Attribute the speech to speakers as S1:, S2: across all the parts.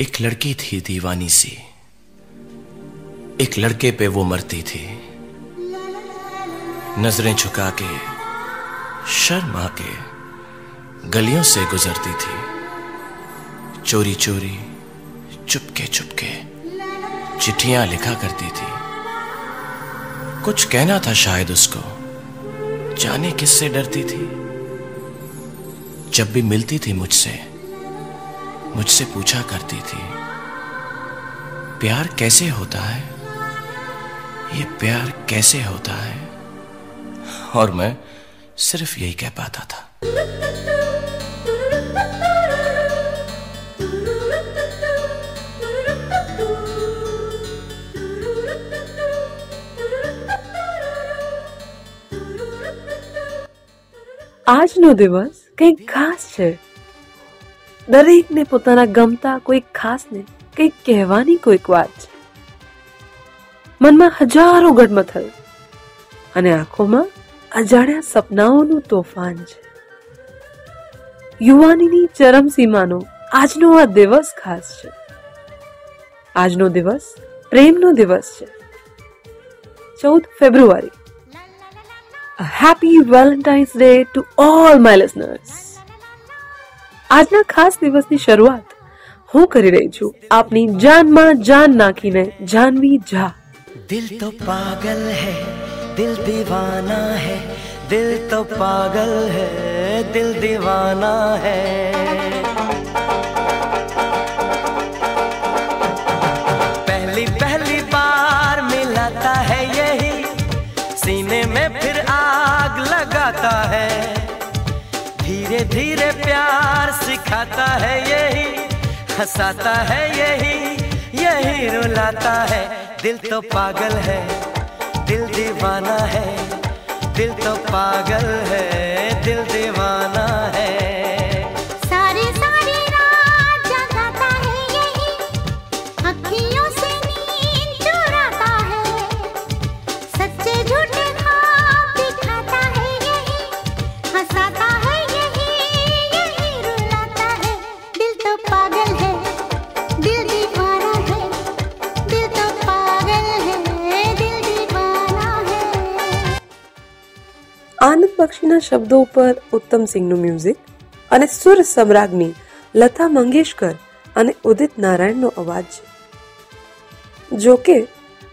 S1: एक लड़की थी दीवानी सी। एक लड़के पे वो मरती थी। नज़रें झुका के, शर्मा के गलियों से गुजरती थी। चोरी चोरी चुपके चुपके चिट्ठियाँ लिखा करती थी। कुछ कहना था शायद उसको। जाने किससे डरती थी? जब भी मिलती थी मुझसे। मुझसे पूछा करती थी प्यार कैसे होता है ये प्यार कैसे होता है और मैं सिर्फ यही कह पाता था
S2: આજનો દિવસ કંઈક ખાસ છે દરેકને પોતાના ગમતા કોઈક ખાસને કંઈક કહેવાની કોઈક વાત. છે મનમાં હજારો ગડમથલ અને આંખોમાં અજાણ્યા સપનાઓનું તોફાન છે. યુવાનીની ચરમસીમાનો આજનો આ દિવસ ખાસ છે. આજનો દિવસ પ્રેમનો દિવસ છે. ચૌદ ફેબ્રુઆરી. Happy Valentine's day to all my listeners આજના ખાસ દિવસની શરૂઆત હું કરી રહી છું આપની જાનમાં જાન નાખીને જાનવી ઝા
S3: દિલ તો પાગલ હે દિલ દીવાના હે દિલ તો પાગલ હે દિલ દીવાના હે सिखाता है यही, हंसाता है यही यही रुलाता है। दिल तो पागल है, दिल दीवाना है, दिल तो पागल है, दिल दीवाना
S2: આનંદ બક્ષીના શબ્દો ઉપર ઉત્તમ સિંહનું મ્યુઝિક અને સુર સમ્રાજ્ઞી, લતા મંગેશકર અને ઉદિત નારાયણનો અવાજ છે. જો કે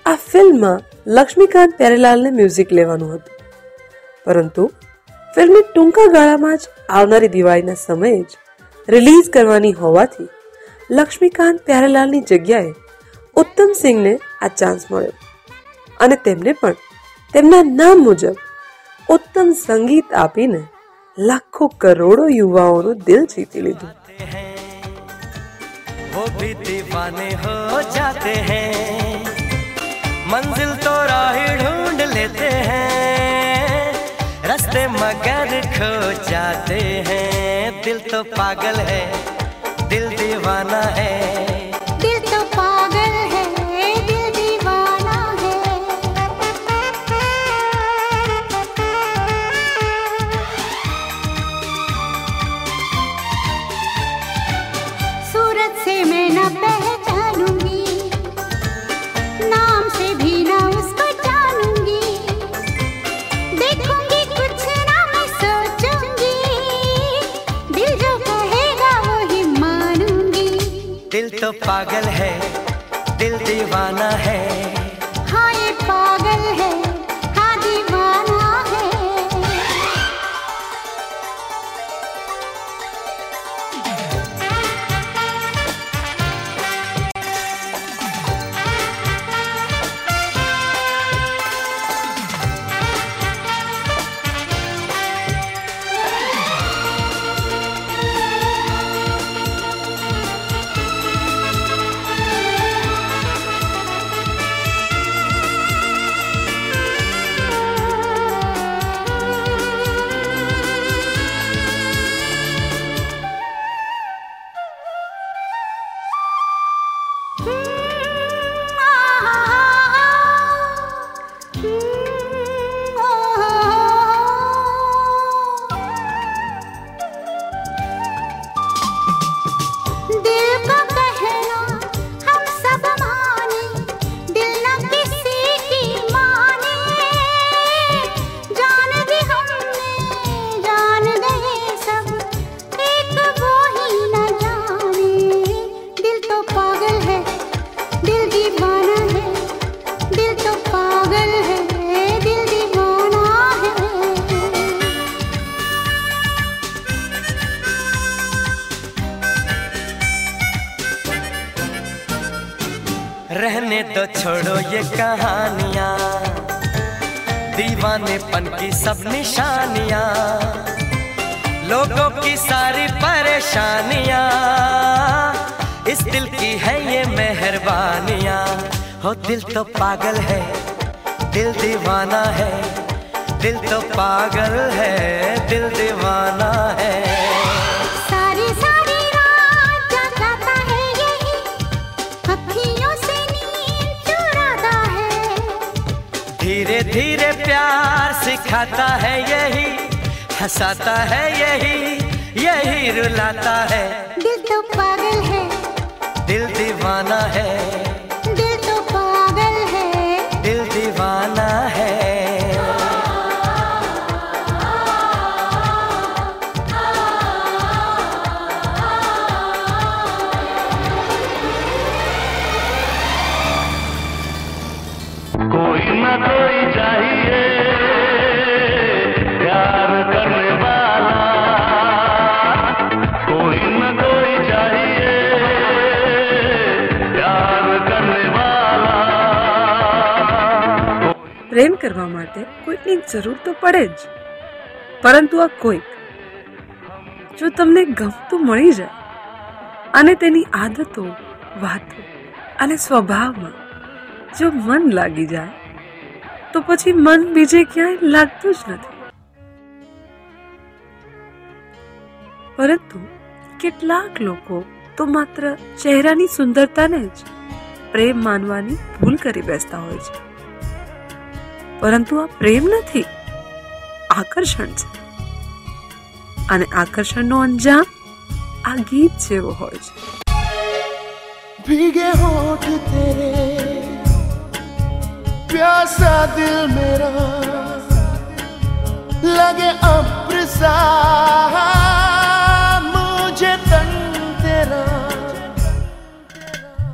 S2: આ ફિલ્મમાં લક્ષ્મીકાંત પેરેલાલને મ્યુઝિક લેવાનું હતું. પરંતુ, ફિલ્મની ટૂંકા ગાળામાં જ આવનારી દિવાળીના સમયે જ રિલીઝ કરવાની હોવાથી લક્ષ્મીકાંત પ્યારેલાલની જગ્યાએ ઉત્તમ સિંહને આ ચાન્સ મળ્યો. અને તેમને પણ તેમના નામ મુજબ ઉત્તમ સંગીત આપીને લાખો કરોડો યુવાઓનું દિલ જીતી લીધું
S3: हैं वो भी दीवाने हो जाते हैं मंजिल तो राह ढूंढ लेते हैं रास्ते मगर खो जाते हैं दिल तो पागल है दिल दीवाना है
S4: तो पागल है दिल दीवाना है
S3: हाँ
S4: ये पागल है हाँ दिल
S3: तो पागल है दिल दीवाना है दिल तो पागल है दिल दीवाना है।
S4: सारी सारी रात जगाता है यही अखियों से नींद चुराता है।
S3: धीरे धीरे प्यार सिखाता है यही हंसाता है यही यही रुलाता है।
S4: दिल तो पागल है।
S3: दिल दीवाना है। दीवाना है
S2: પ્રેમ કરવા માટે કોઈકની જરૂર તો પડે જ. પરંતુ આ કોઈક, જો તમને ગમતું મળી જાય. અને તેની આદતો, વાતો અને સ્વભાવમાં જો મન લાગી જાય, તો પછી મન બીજે ક્યાંય લાગતું જ નથી. પરંતુ કેટલાક લોકો તો માત્ર ચહેરાની સુંદરતાને જ પ્રેમ માનવાની ભૂલ કરી બેસતા હોય છે. પરંતુ આ પ્રેમ નથી. આકર્ષણ છે. અને આકર્ષણનો અંજામ આ ગીત જેવો હોય છે.
S5: ભીગે હોઠ તેરે, પ્યાસા દિલ મેરા, લગે અપ્રસા મુજે તન તેરા,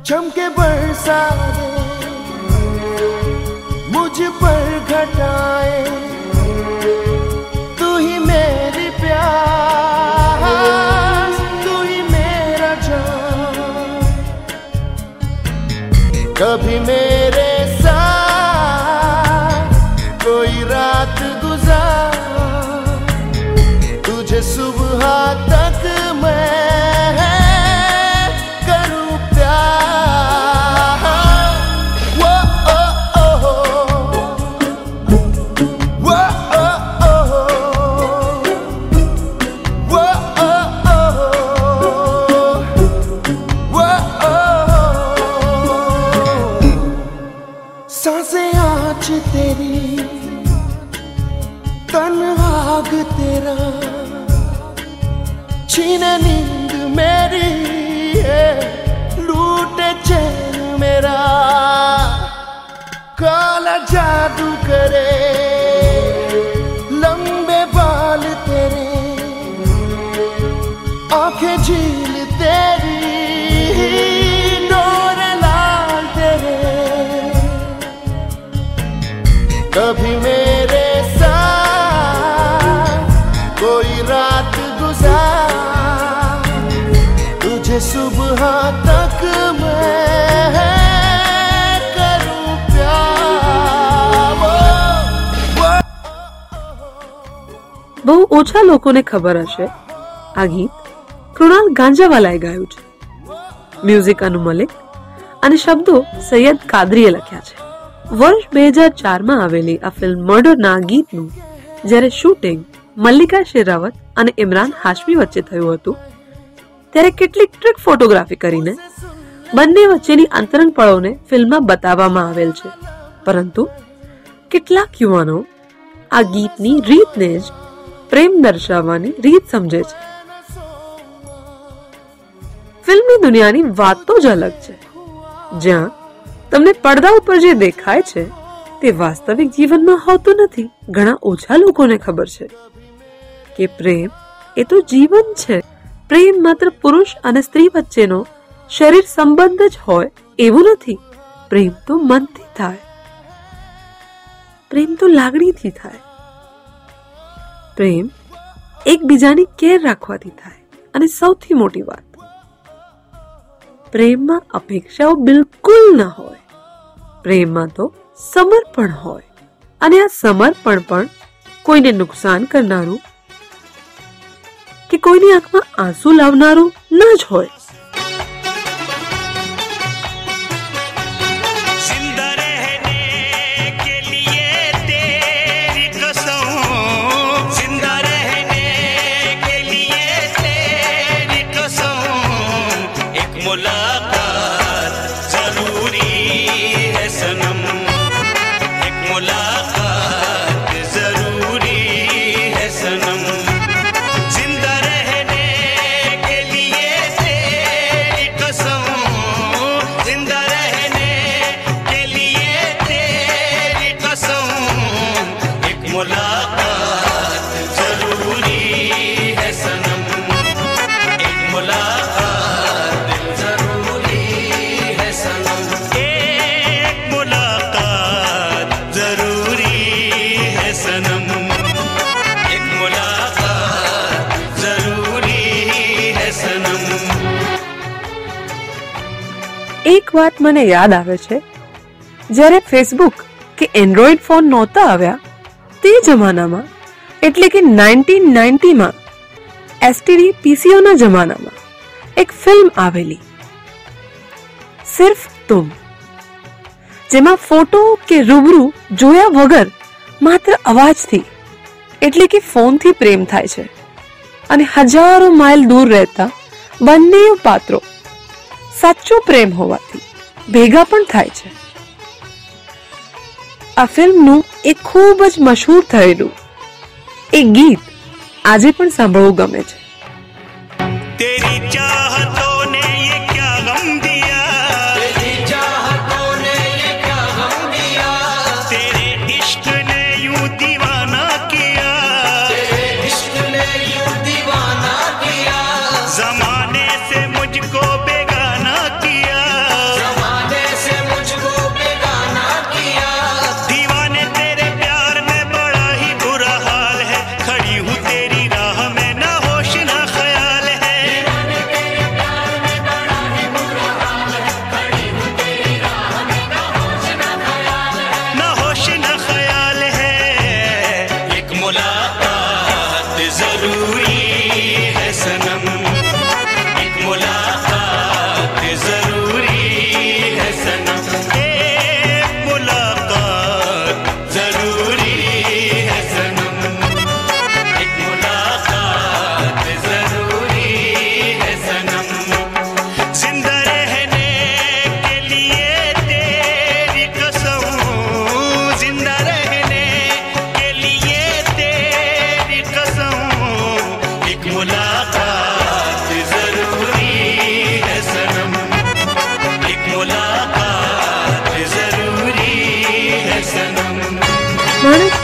S5: ચમકે બરસા कभी मेरे જાદુ
S2: કરે. ઓછા લોકોને ખબર હશે. આ ગીત કૃણાલ ગાંજાવાલાએ ગાયું છે. મ્યુઝિક અનુ મલિક અને શબ્દો સૈયદ કાદરીએ લખ્યા છે. વર્ષ બે હજાર ચારમાં આવેલી આ ફિલ્મ મર્ડરના ગીતનું, જ્યારે શૂટિંગ મલ્લિકા શેરાવત અને ઇમરાન હાશમી વચ્ચે થયું હતું, ત્યારે કેટલીક ટ્રિક ફોટોગ્રાફી કરીને બંને વચ્ચેની અંતરંગ પળોને ફિલ્મમાં બતાવવામાં આવેલ છે. પરંતુ કેટલાક યુવાનો આ ગીતની રીતને જ પ્રેમ દર્શાવવાની રીત સમજે છે. ફિલ્મી દુનિયાની વાત તો જ અલગ છે. જ્યાં તમને પડદા ઉપર જે દેખાય છે, તે વાસ્તવિક જીવનમાં હોતું નથી. ઘણા ઓછા લોકોને ખબર છે કે પ્રેમ એ તો જીવન છે. પ્રેમ માત્ર પુરુષ અને સ્ત્રી વચ્ચેનો શરીર સંબંધ જ હોય એવું નથી. પ્રેમ તો મનથી થાય. પ્રેમ તો લાગણીથી થાય. પ્રેમ એકબીજાની કેર રાખવાથી થાય અને સૌથી મોટી વાત, પ્રેમમાં અપેક્ષાઓ બિલકુલ ન હોય.
S6: પ્રેમમાં તો સમર્પણ હોય અને આ સમર્પણ પણ કોઈને નુકસાન કરનારું કે કોઈની આંખમાં આંસુ લાવનારું ન જ હોય. વાત મને યાદ આવે છે. જ્યારે ફેસબુક કે એન્ડ્રોઈડ ફોન નહોતા આવ્યા, તે જમાનામાં, એટલે કે નાઇન્ટીન નાઇન્ટીમાં એસટીડી પીસીઓના જમાનામાં એક ફિલ્મ આવેલી. સિર્ફ તુમ. જેમાં ફોટો કે રૂબરૂ જોયા વગર માત્ર અવાજથી એટલે કે ફોનથી પ્રેમ થાય છે. અને હજારો માઇલ દૂર રહેતા બંને પાત્રો સાચો પ્રેમ હોવાથી ભેગા પણ થાય છે. આ ફિલ્મનું એક ખૂબ જ મશહૂર થયેલું એ ગીત આજે પણ સાંભળવું ગમે છે.
S7: તેરી
S6: ચા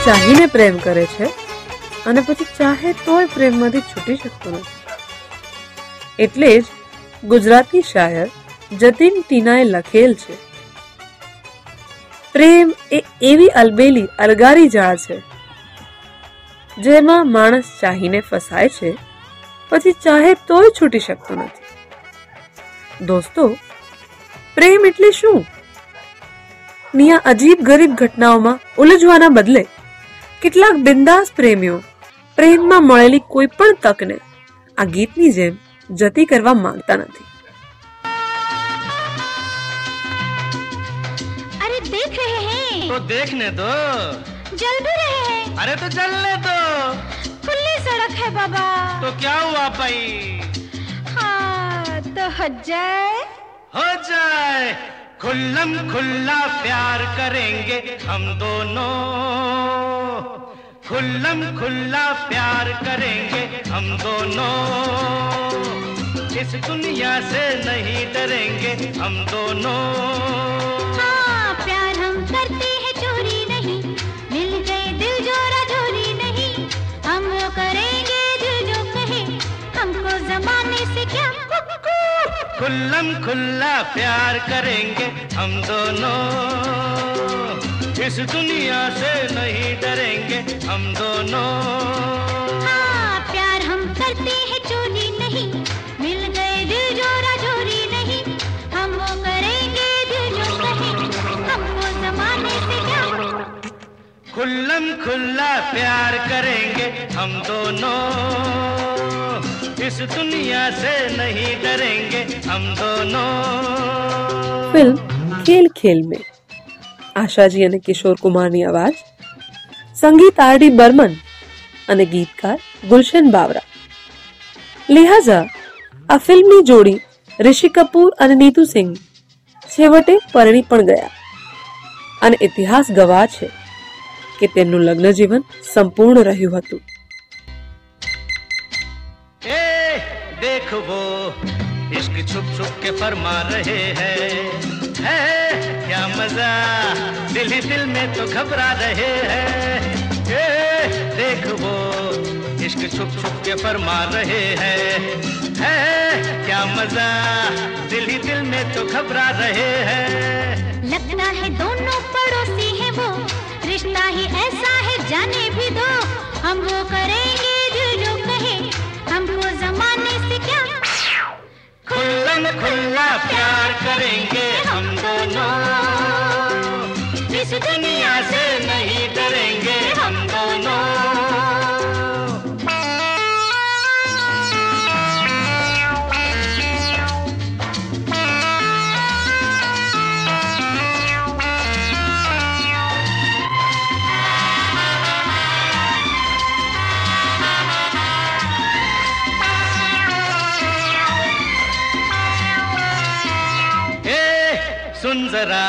S6: ચાહીને પ્રેમ કરે છે અને પછી ચાહે તોય પ્રેમમાંથી છૂટી શકતો નથી. એટલે જ ગુજરાતી શાયર જતીન ટીનાએ લખેલ છે, પ્રેમ એ એવી અલબેલી અલગારી જાળ છે, જેમાં માણસ ચાહીને ફસાય છે, પછી ચાહે તોય છૂટી શકતો નથી. દોસ્તો, પ્રેમ એટલે શું? ની આ અજીબ ગરીબ ઘટનાઓમાં ઉલઝવાના બદલે કેટલાક બિંદાસ પ્રેમીઓ પ્રેમમાં મળેલી કોઈ પણ તકને આ ગીતની જેમ જતી કરવા માંગતા નથી
S4: अरे देख रहे हैं
S8: तो देखने दो
S4: जल भी रहे हैं
S8: अरे तो चलने दो
S4: खुली सड़क है बाबा
S8: तो क्या हुआ भाई
S4: हाँ तो हज जाए
S8: हो जाए खुल्लम खुल्ला प्यार करेंगे हम दोनों खुल्लम खुल्ला प्यार करेंगे हम दोनों। इस दुनिया से नहीं डरेंगे हम दोनों।
S4: हाँ प्यार हम करते हैं चोरी नहीं। मिल गए दिल जोरा जोरी नहीं। हम वो करेंगे दिल जो कहे। हमको जमाने से क्या
S8: खुल्लम खुल्ला प्यार करेंगे हम दोनों। जिस दुनिया से नहीं डरेंगे हम दोनों।
S4: हाँ, प्यार हम करते हैं चोरी नहीं। मिल गए दिल जोरा जोरी नहीं हम वो करेंगे दिल जो हम वो जमाने से क्या?
S8: खुल्लम खुल्ला प्यार करेंगे हम दोनों। इस दुनिया से नहीं डरेंगे हम दोनों।
S2: फ़िल्म खेल खेल में। આશાજી અને કિશોર કુમારની અવાજ, સંગીત આરડી બર્મન અને ગીતકાર ગુલશન બાવરા. લિહાઝા, આ ફિલ્મની જોડી ઋષિ કપૂર અને નીતુ સિંહ છેવટે પરણી પણ ગયા. અને ઇતિહાસ ગવાહ છે કે તેમનું લગ્ન જીવન સંપૂર્ણ રહ્યું હતું.
S8: દેખવો इश्क छुप छुप के फरमा रहे हैं। है, क्या मज़ा? दिल ही दिल में तो घबरा रहे हैं। देख वो इश्क छुप छुप के फरमा रहे हैं। है, क्या मज़ा? दिल ही दिल में तो घबरा रहे हैं।
S4: लगता है दोनों पड़ोसी हैं वो, रिश्ता ही ऐसा है, जाने भी दो, हम वो करेंगे
S8: खुल्लम खुल्ला प्यार करेंगे हम दोनों इस दुनिया से जरा,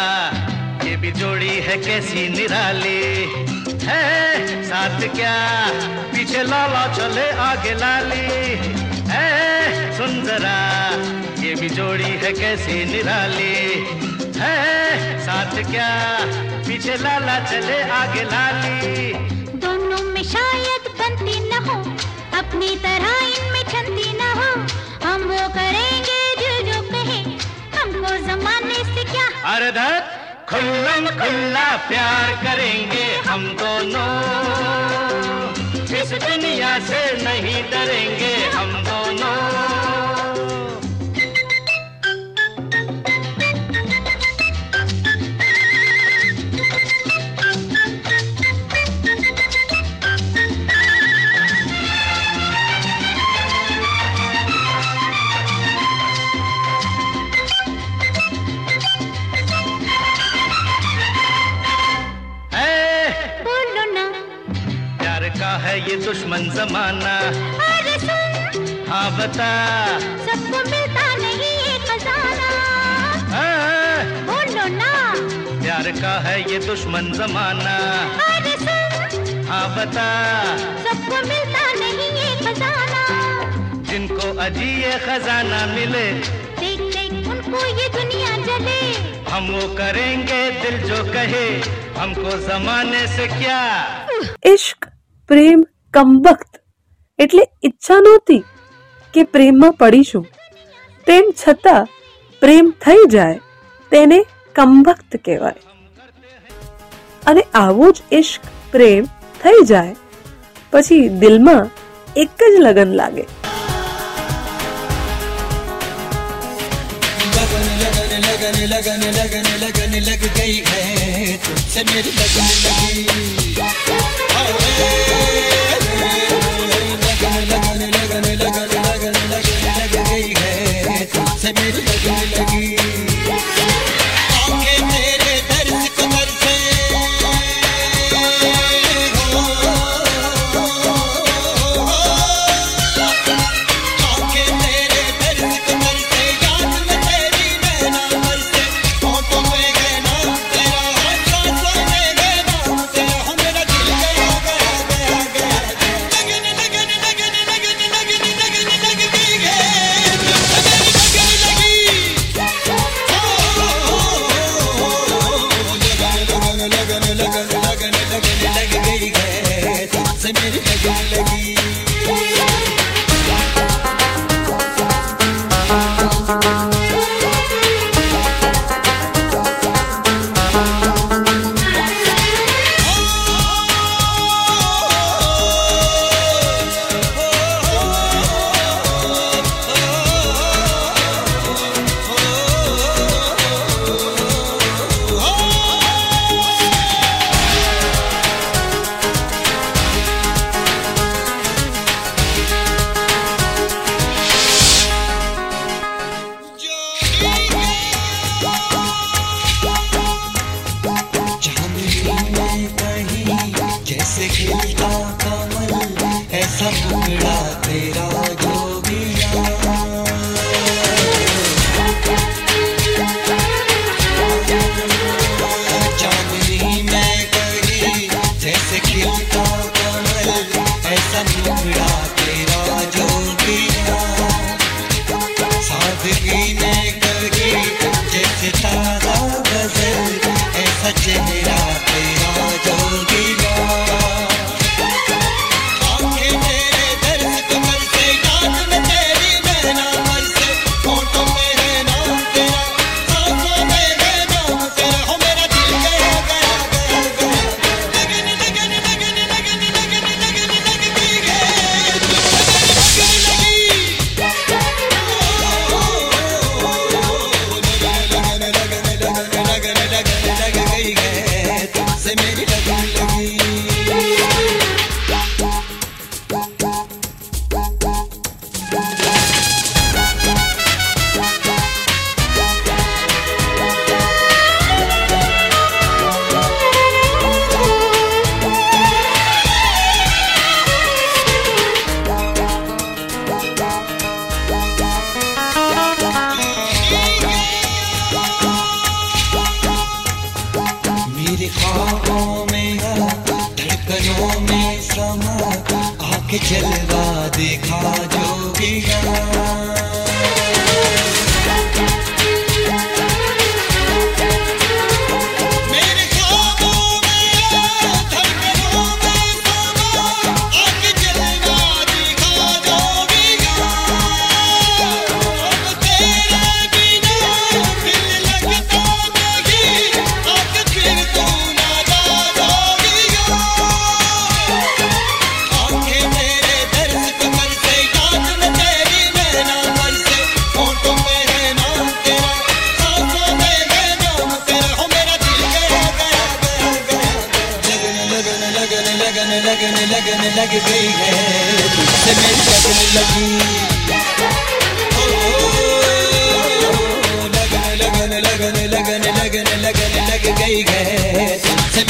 S8: ये भी जोड़ी है कैसी निराली। है, साथ क्या, पीछे लाला चले आगे लाली। है, सुन जरा, ये भी जोड़ी है कैसी निराली। है, साथ क्या, पीछे लाला चले आगे लाली।
S4: दोनों में शायद बनती न हो, अपनी तरह इनमें छंती न हो। हम वो करेंगे क्या
S8: अरे धत खुल्लम खुल्ला प्यार करेंगे हम दोनों इस दुनिया से नहीं डरेंगे हम दोनों जमाना।
S4: अरे सुन।
S8: हाँ बता।
S4: सबको मिलता नहीं ये खजाना।
S8: हाँ, हाँ।
S4: बोलो ना।
S8: प्यार का है ये दुश्मन जमाना।
S4: अरे सुन।
S8: हाँ बता।
S4: सबको मिलता नहीं ये खजाना।
S8: जिनको अजी ये खजाना मिले
S4: देख देख उनको ये दुनिया जले।
S8: हम वो करेंगे दिल जो कहे। हमको जमाने से क्या?
S2: इश्क प्रेम કમબખ્ત એટલે ઈચ્છા નહોતી કે પ્રેમમાં પડીશું તેમ છતાં પ્રેમ થઈ જાય તેને કમબખ્ત કહેવાય અને આવો જ ઈશ્ક પ્રેમ થઈ જાય પછી દિલમાં એક જ લગન લાગે
S9: लगन लगन लगन लगन लग गई है तुझसे मेरी लगन लगी लगन लगन लगन लगन लगन लगन गई है तुमसे मेरी लगन लगी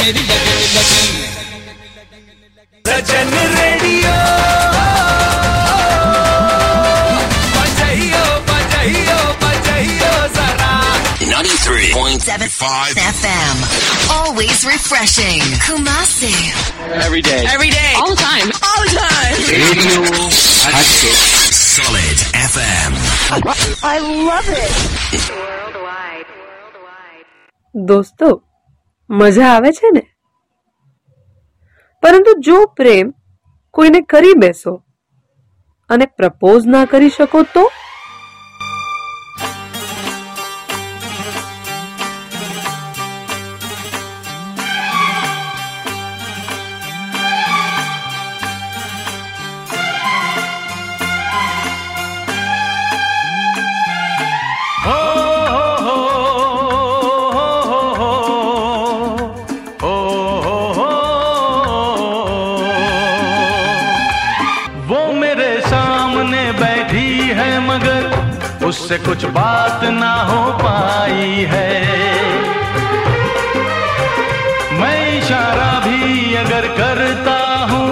S9: मेरी लगने लगी
S10: रजन रेडियो बजाइयो बजाइयो बजाइयो जरा
S11: 93.75 FM always refreshing. Kumasi.
S12: Every day.
S11: Every day. All the time. All the time.
S12: Radio Hatshik solid FM
S11: I love it.
S2: Worldwide. Worldwide. Dosto. મજા આવે છે ને? પરંતુ જો પ્રેમ કોઈને કરી બેસો અને પ્રપોઝ ના કરી શકો તો?
S13: उससे कुछ बात ना हो पाई है। मैं इशारा भी अगर करता हूँ,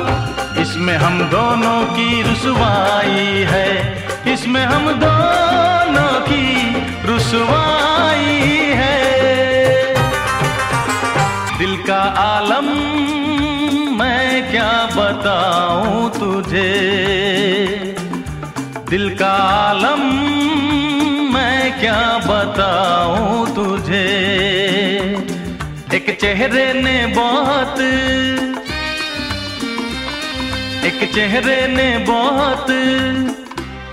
S13: इसमें हम दोनों की रुसवाई है। इसमें हम दोनों की रुसवाई है। दिल का आलम मैं क्या बताऊँ तुझे? दिल का आलम क्या बताऊँ तुझे? एक चेहरे ने बहुत एक चेहरे ने बहुत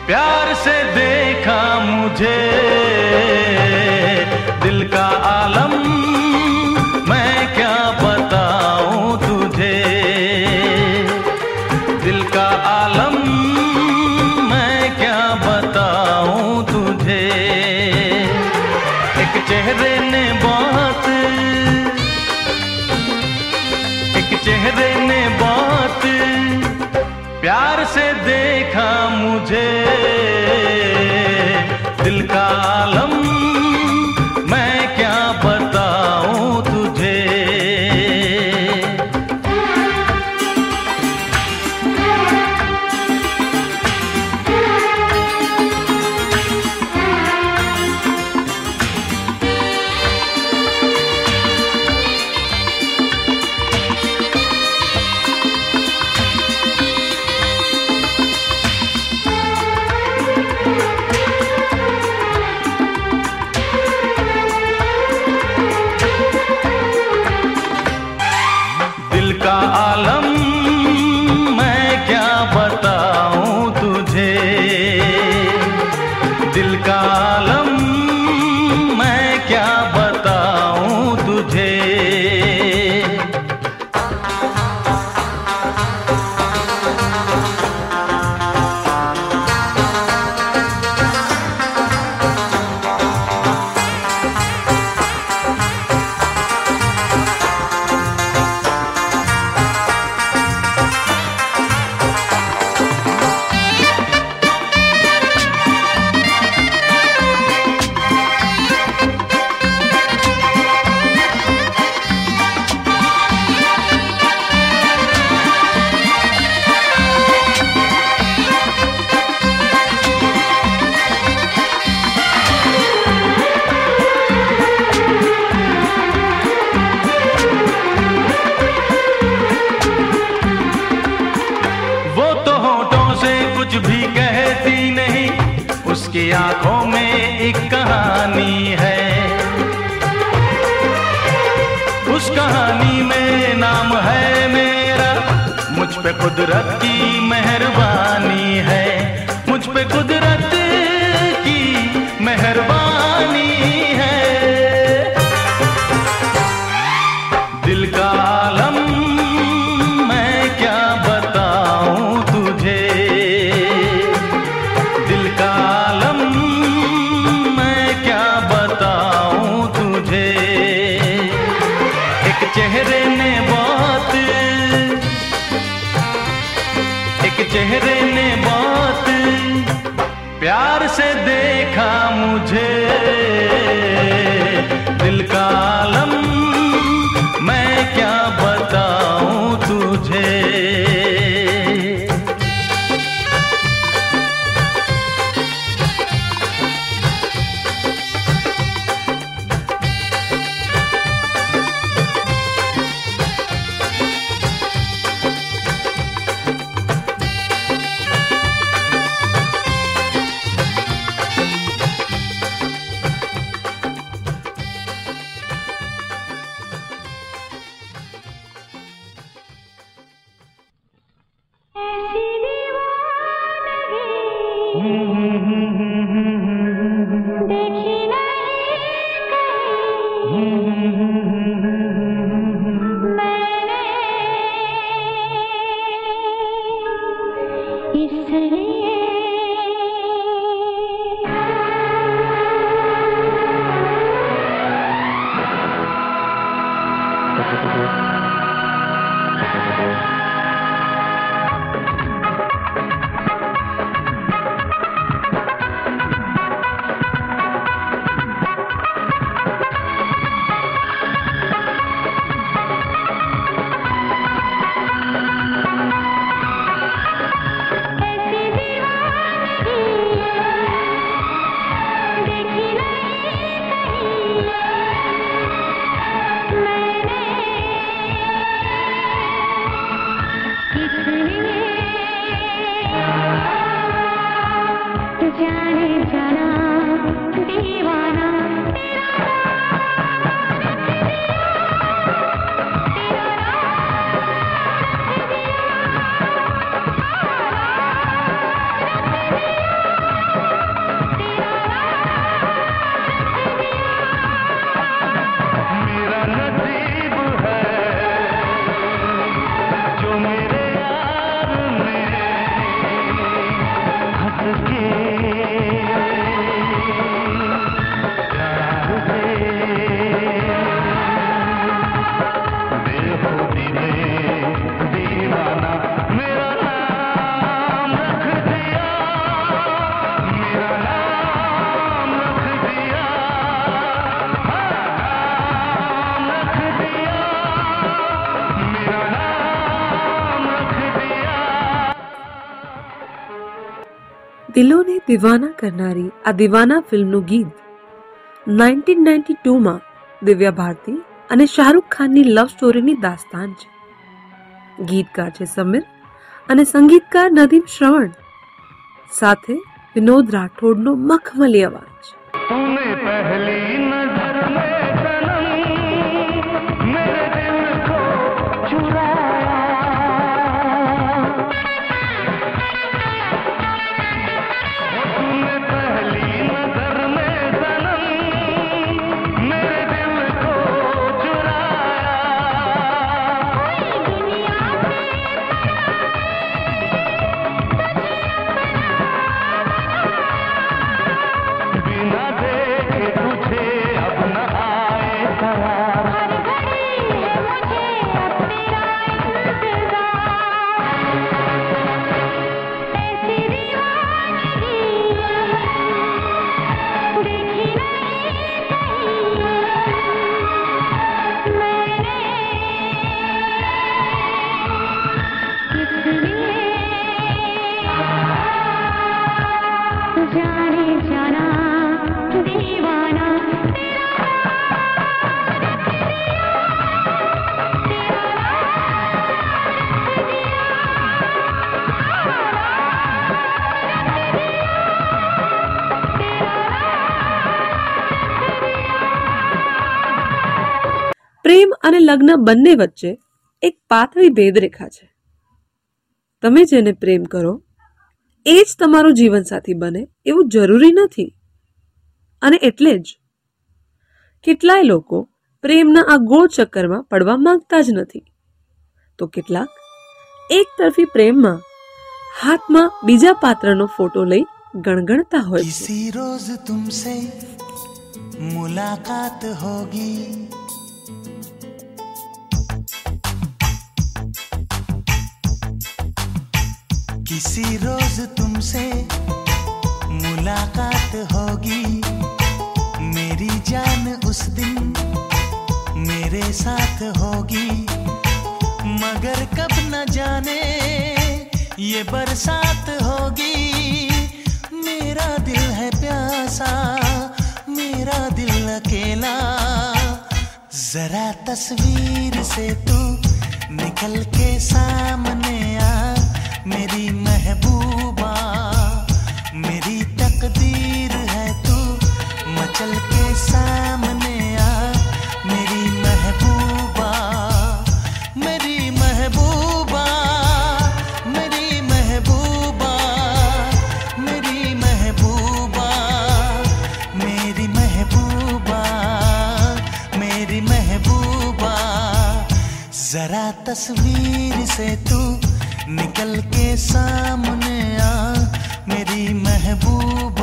S13: प्यार से देखा मुझे। दिल का आलम चेहरे ने बहुत प्यार से देखा मुझे दिल का
S2: चले દિવાના કરનારી આ દિવાના ફિલ્મનું ગીત નાઇન્ટીન નાઇન્ટી ટુમાં દિવ્યા ભારતી અને શાહરૂખ ખાનની લવ સ્ટોરીની દાસ્તાન છે ગીતકાર છે સમીર અને સંગીતકાર નદીમ શ્રવણ સાથે વિનોદ રાઠોડનો મખમલી અવાજ લગ્ન બંને વચ્ચે એક પાતળી ભેદરેખા છે. તમે જેને પ્રેમ કરો, એ જ તમારો જીવનસાથી બને એવું જરૂરી નથી. અને એટલે જ કેટલાય લોકો પ્રેમના આ ગોળ ચક્કરમાં પડવા માંગતા જ નથી. તો કેટલાક એક તરફી પ્રેમમાં હાથમાં બીજા પાત્રનો ફોટો લઈ ગણગણતા હોય છે.
S14: મુલાકાત હોગી किसी रोज तुमसे मुलाकात होगी। मेरी जान उस दिन मेरे साथ होगी। मगर कब न जाने ये बरसात होगी। मेरा दिल है प्यासा, मेरा दिल अकेला। जरा तस्वीर से तू निकल के सामने आ। मेरी महबूबा, मेरी तकदीर है तू, मचल के सामने आ, मेरी महबूबा मेरी महबूबा मेरी महबूबा मेरी महबूबा मेरी महबूबा मेरी महबूबा, जरा तस्वीर से तू निकल के सामने आ मेरी महबूबा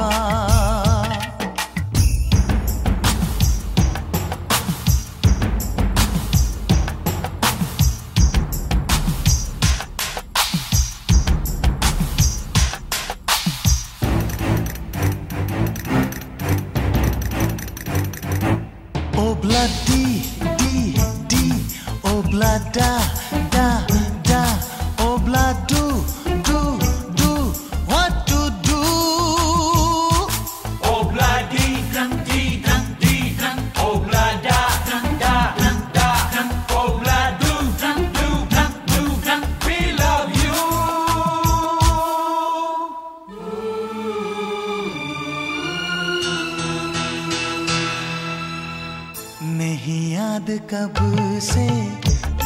S14: नहीं याद कब से,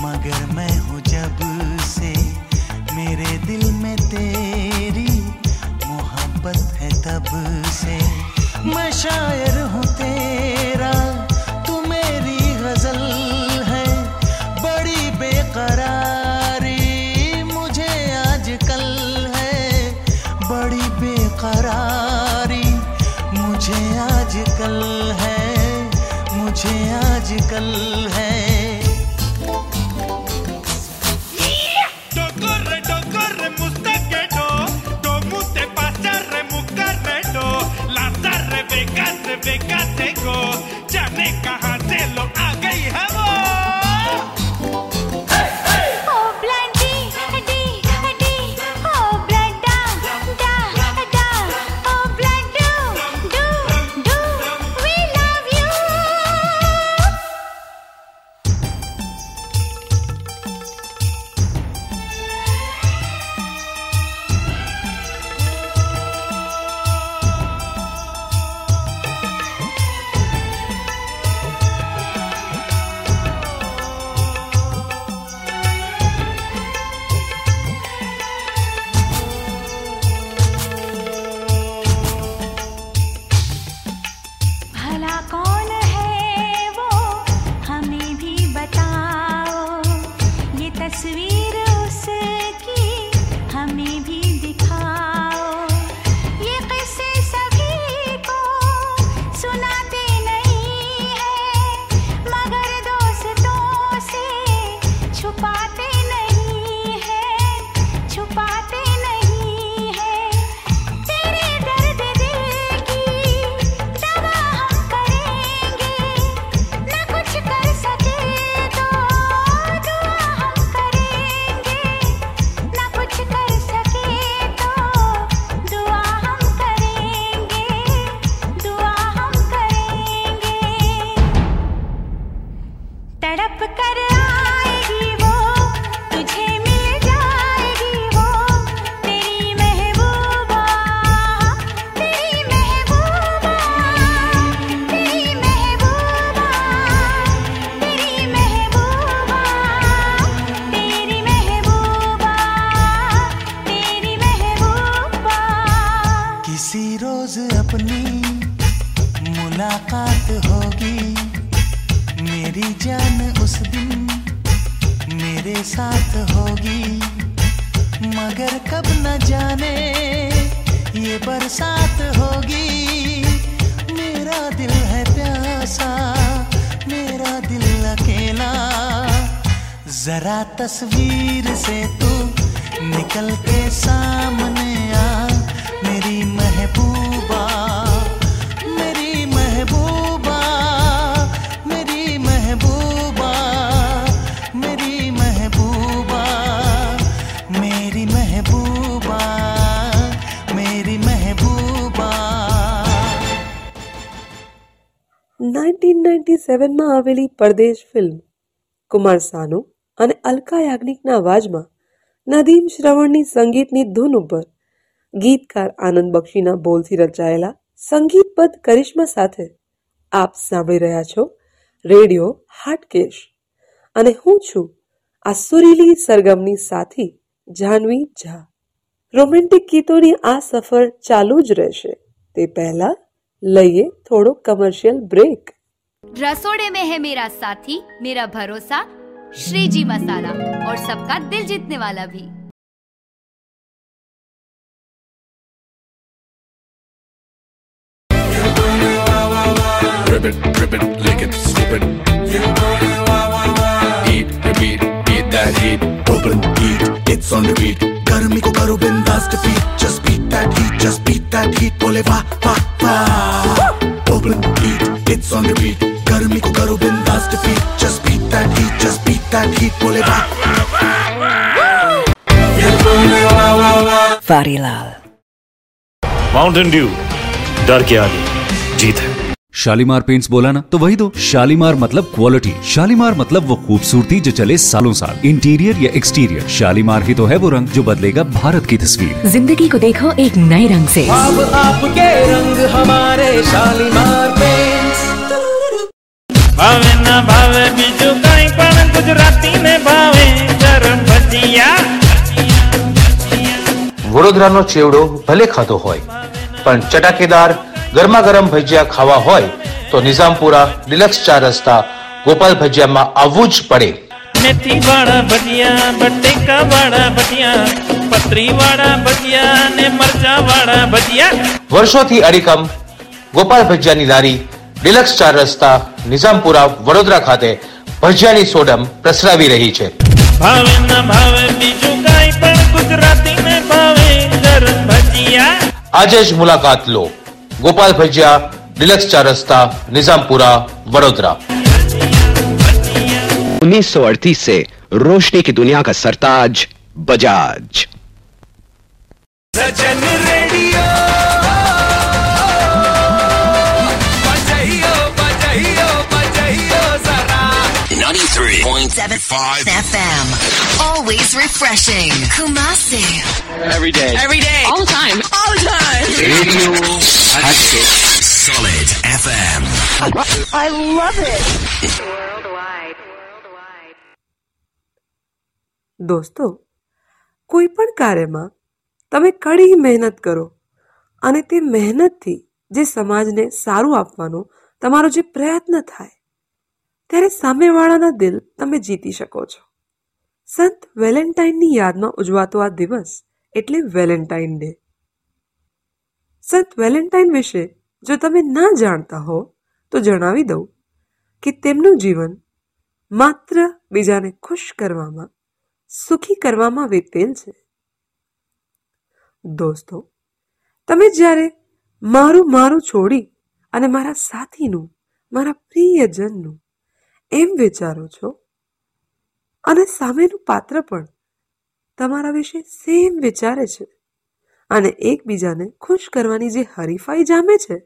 S14: मगर मैं हूँ जब से। मेरे दिल में तेरी मोहब्बत है तब से। मैं शायर हूँ तेरा बरसात होगी। मेरा दिल है प्यासा, मेरा दिल अकेला। जरा तस्वीर से तू निकल के सामने आ, मेरी महबूबा
S2: 1997 માં આવેલી પરદેશ ફિલ્મ, કુમાર સાનુ અને અલકા યાજ્ઞિકના અવાજમાં નદીમ શ્રવણની સંગીતની ધૂન ઉપર ગીતકાર આનંદ બક્ષીના બોલથી રચાયેલા સંગીતબદ્ધ કરિશ્મા સાથે આપ સાંભળી રહ્યા છો રેડિયો હાટકેશ. અને હું છું આ સુરીલી સરગમની સાથી જાનવી ઝા. રોમેન્ટિક ગીતોની આ સફર ચાલુ જ રહેશે. તે પહેલા લઈએ થોડો કમર્શિયલ બ્રેક
S15: रसोड़े में है मेरा साथी मेरा भरोसा श्री जी मसाला और सबका दिल जीतने वाला भी
S16: Ribbit, ribbit, lick it, slip it. Eat, repeat, eat that heat. Open, eat, it's on repeat. गर्मी को करो बिंदास defeat. Just beat that heat, just beat that heat. बोले वाह वाह वाह. Open, eat, it's on repeat. गर्मी को करो बिंदास defeat. Just beat that heat, just beat that heat. बोले वाह.
S17: वारीलाल
S18: माउंटेन ड्यू डर के आगे जीत है
S19: शालीमार पेंट्स बोला ना तो वही दो शालीमार मतलब क्वालिटी शालीमार मतलब वो खूबसूरती जो चले सालों साल इंटीरियर या एक्सटीरियर शालीमार ही तो है वो रंग जो बदलेगा भारत की तस्वीर
S17: ज़िंदगी को देखो एक नए रंग से
S3: अब आपके रंग हमारे शालीमार पेंट्स
S6: ભાવે ના ભાવે બીજું કઈ પણ ગુજરાતી ને ભાવે. ગરમ ભજીયા.
S20: વડોદરાનો ચેવડો ભલે ખાધો હોય પણ ચટાકેદાર ગરમા ગરમ ભજીયા ખાવા હોય તો નિઝામપુરા ડિલક્સ ચાર રસ્તા ગોપાલ ભજીયામાં આવવું જ પડે.
S6: મેથી વાળા ભજીયા બટેકા વાળા ભજીયા પતરી વાળા ભજીયા ને મરચા વાળા ભજીયા.
S20: વર્ષોથી અડીકમ ગોપાલ ભજીયાની લારી ડિલક્સ ચાર રસ્તા નિઝામપુરા વડોદરા ખાતે ભજીયાની સોડમ પ્રસરાવી રહી છે
S6: ભાવે ના ભાવે બીજું કઈ પણ ગુજરાતી ને ભાવે ગરમ ભજીયા
S20: આજે જ મુલાકાત લો ગોપાલ ભજીયા ડિલક્સ ચાર રસ્તા નિઝામપુરા વડોદરા
S21: 1938 से रोशनी की दुनिया का सरताज बजाज
S3: सजन radio
S11: 93.75 FM. Always refreshing. Kumasi.
S21: Every day.
S11: Every day. All the time. All the time.
S21: Radio Hatchet. Solid FM.
S11: I love it. Worldwide. Worldwide.
S2: દોસ્તો કોઈ પણ કાર્યમાં તમે કડી મહેનત કરો અને તે મહેનતથી જે સમાજને સારું આપવાનો તમારો જે પ્રયત્ન થાય ત્યારે સામેવાળાના દિલ તમે જીતી શકો છો. સંત વેલેન્ટાઇનની યાદમાં ઉજવાતો આ દિવસ એટલે વેલેન્ટાઇન ડે. સંત વેલેન્ટાઇન વિશે જો તમે ના જાણતા હો, તો જણાવી દઉં કે તેમનું જીવન માત્ર બીજાને ખુશ કરવામાં, સુખી કરવામાં વીતેલ છે. દોસ્તો, તમે જ્યારે મારું મારું છોડી અને મારા સાથીનું, મારા પ્રિયજનનું એમ વિચારો છો? અને સામેનું પાત્ર પણ તમારા વિશે સેમ વિચારે છે અને એકબીજાને ખુશ કરવાની જે હરીફાઈ જામે છે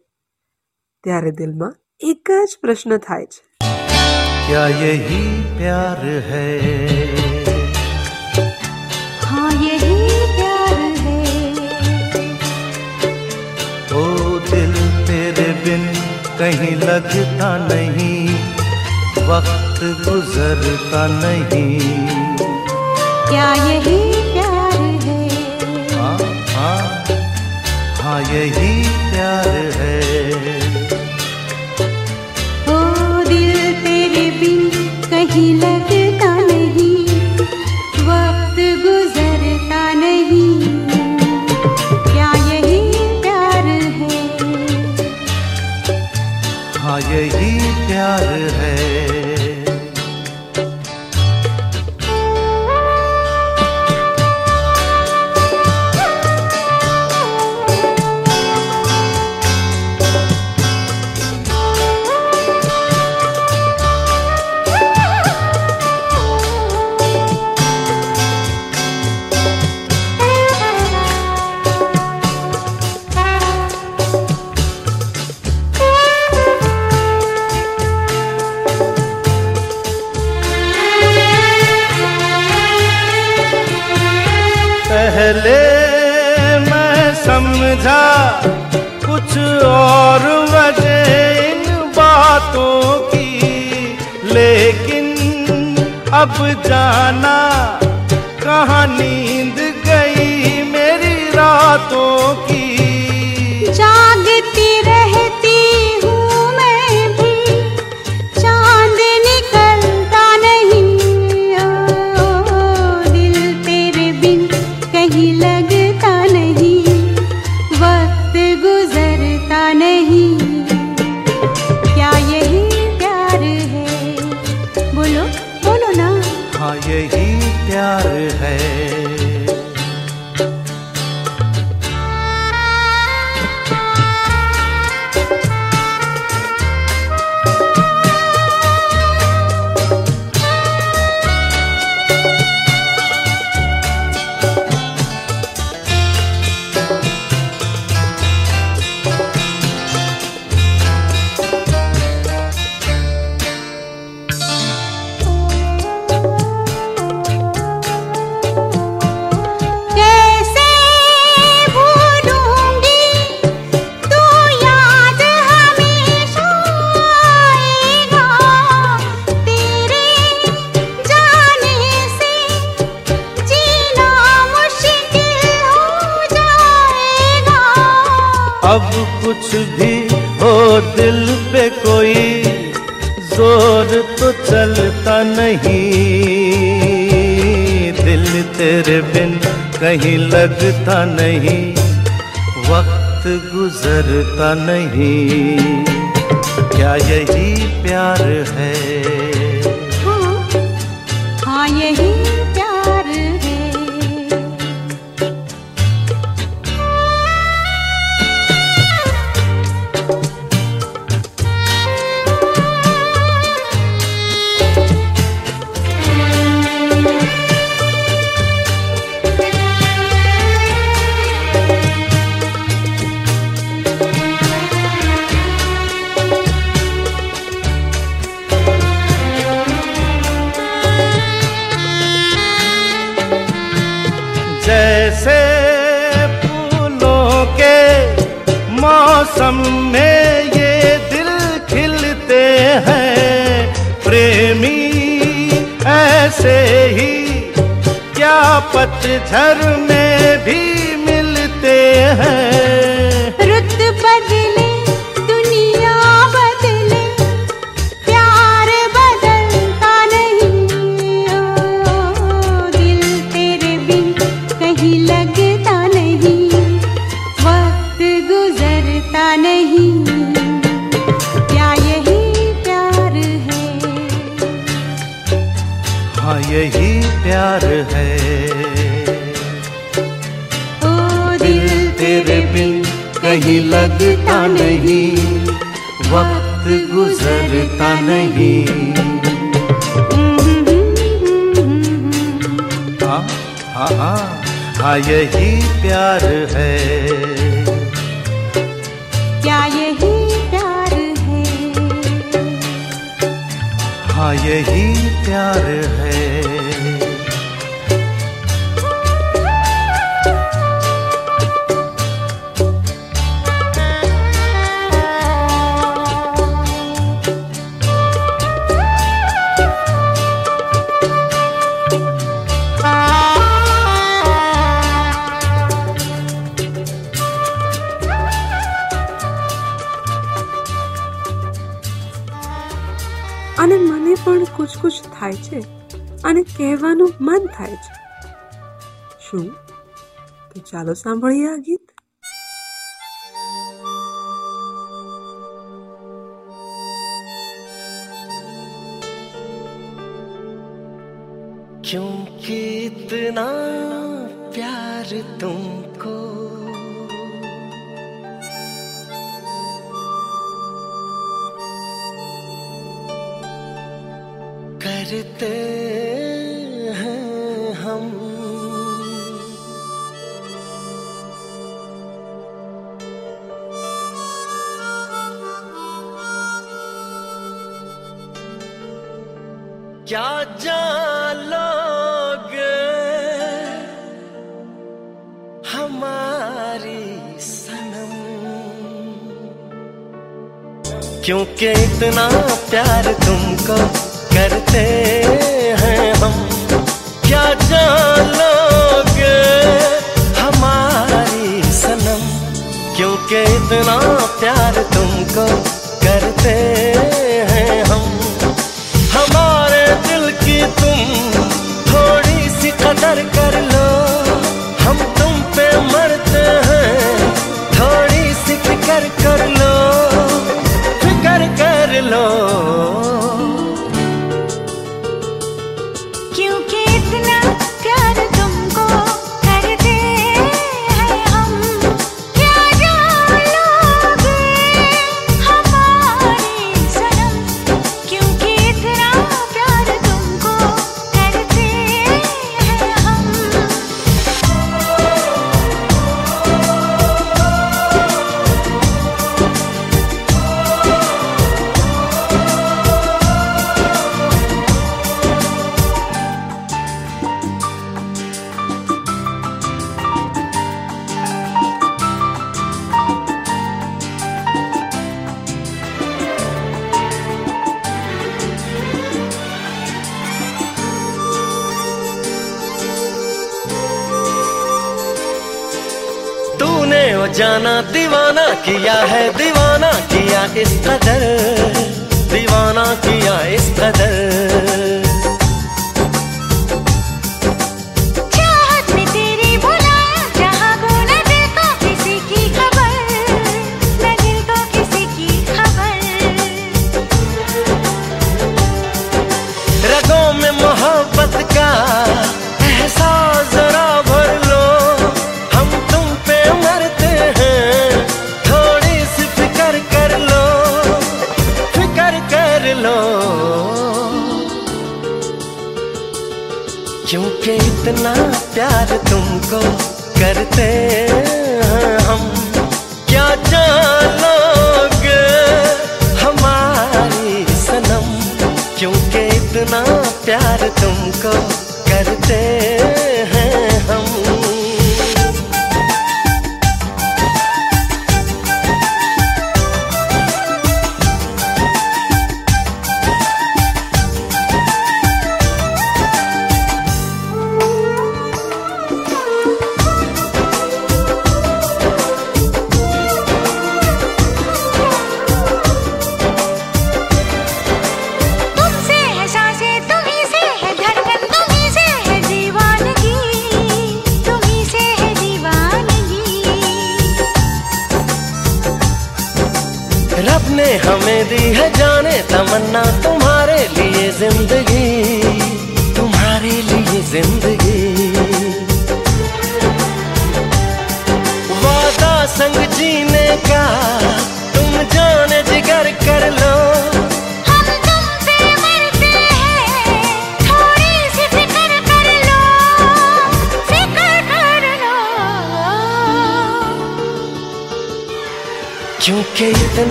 S2: ત્યારે દિલમાં એક જ પ્રશ્ન થાય છે.
S14: वक्त गुजरता नहीं।
S4: क्या यही प्यार है?
S14: हाँ हाँ हाँ यही प्यार है।
S4: ओ दिल तेरे बिन कहीं लगता नहीं। वक्त गुजरता नहीं। क्या यही प्यार है?
S5: हाँ यही प्यार है। अब जाना कहाँ नींद लगता नहीं वक्त गुजरता नहीं क्या यही प्यार है
S4: हाँ
S5: पतझर में भी मिलते हैं।
S4: रुत बदले दुनिया बदले प्यार बदलता नहीं। ओ, दिल तेरे बिन कहीं लगता नहीं वक्त गुजरता नहीं। क्या यही प्यार है?
S5: हाँ यही प्यार है। कहीं लगता नहीं। वक्त गुजरता नहीं। हाँ हाँ हाँ हाँ यही प्यार है।
S4: क्या यही प्यार है?
S5: हाँ यही प्यार है।
S2: કહેવાનું મન થાય છે શું તો ચાલો સાંભળીએ આ ગીત
S4: क्योंकि इतना प्यार तुमको करते क्योंकि इतना प्यार तुमको करते हैं हम। क्या जान हमारी सनम? क्योंकि इतना प्यार तुमको करते हैं हम। हमारे दिल की तुम थोड़ी सी कदर कर लो। हम तुम पे मरते हैं, थोड़ी सी फ़िक्र कर लो।
S22: किस
S3: कदर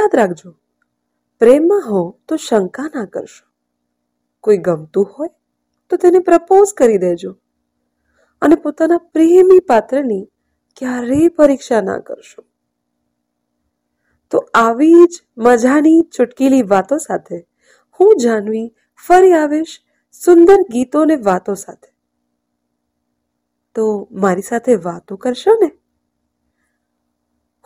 S3: યાદ રાખજો, પ્રેમમાં હો તો શંકા ના કરશો. કોઈ ગમતું હોય તો તેને પ્રપોઝ કરી દેજો
S2: અને પોતાના પ્રેમી પાત્રની ક્યારેય પરીક્ષા ના કરશો. તો આવી જ મજાની ચુટકીલી વાતો સાથે હું જાનવી ફરી આવીશ સુંદર ગીતો ને વાતો સાથે. તો મારી સાથે વાતો કરશો ને?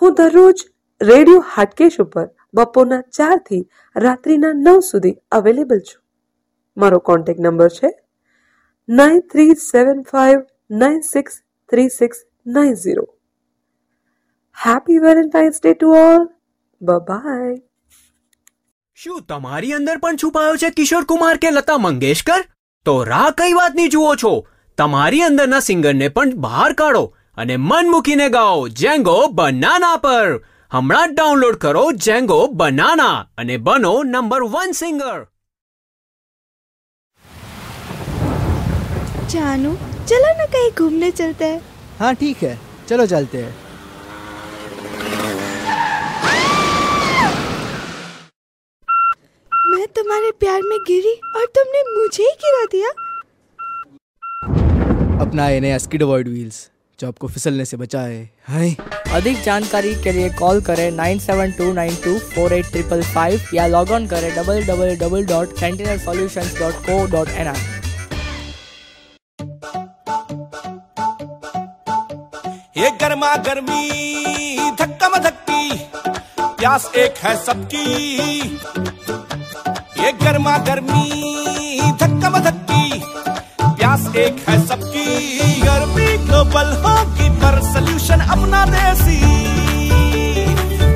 S2: હું દરરોજ રેડિયો હાટકેશ ઉપર બપોરના ચારથી રાત્રિના નવ સુધી અવેલેબલ છું. મારો કોન્ટેક્ટ નંબર છે nine three seven five nine six three six nine zero. Happy Valentine's day to all bye
S23: શું તમારી અંદર પણ છુપાયો છે કિશોર કુમાર કે લતા મંગેશકર? તો રાહ કઈ વાતની જુઓ છો? તમારી અંદરના સિંગરને પણ બહાર કાઢો અને મન મૂકીને ગાઓ જેંગો બનાના પર. હમણાં જ ડાઉનલોડ કરો જેંગો બનાના અને બનો નંબર વન સિંગર
S24: जानू चलो ना कहीं घूमने चलते हैं
S25: हाँ ठीक है चलो चलते हैं
S24: मैं तुम्हारे प्यार में गिरी और तुमने मुझे ही गिरा दिया
S25: अपना ये नया स्किड अवॉइड व्हील्स जो आपको फिसलने से बचाए। हाय।
S26: अधिक जानकारी के लिए कॉल करें nine seven two nine two four eight triple five या लॉग ऑन करें double double double dot sentinel solutions dot co dot N R
S27: ये गर्मा गर्मी धक्का धक्की प्यास एक है सबकी। ये गर्मा गर्मी धक्का धक्की प्यास एक है सबकी। गर्मी ग्लोबल होगी, पर सोल्यूशन अपना देसी।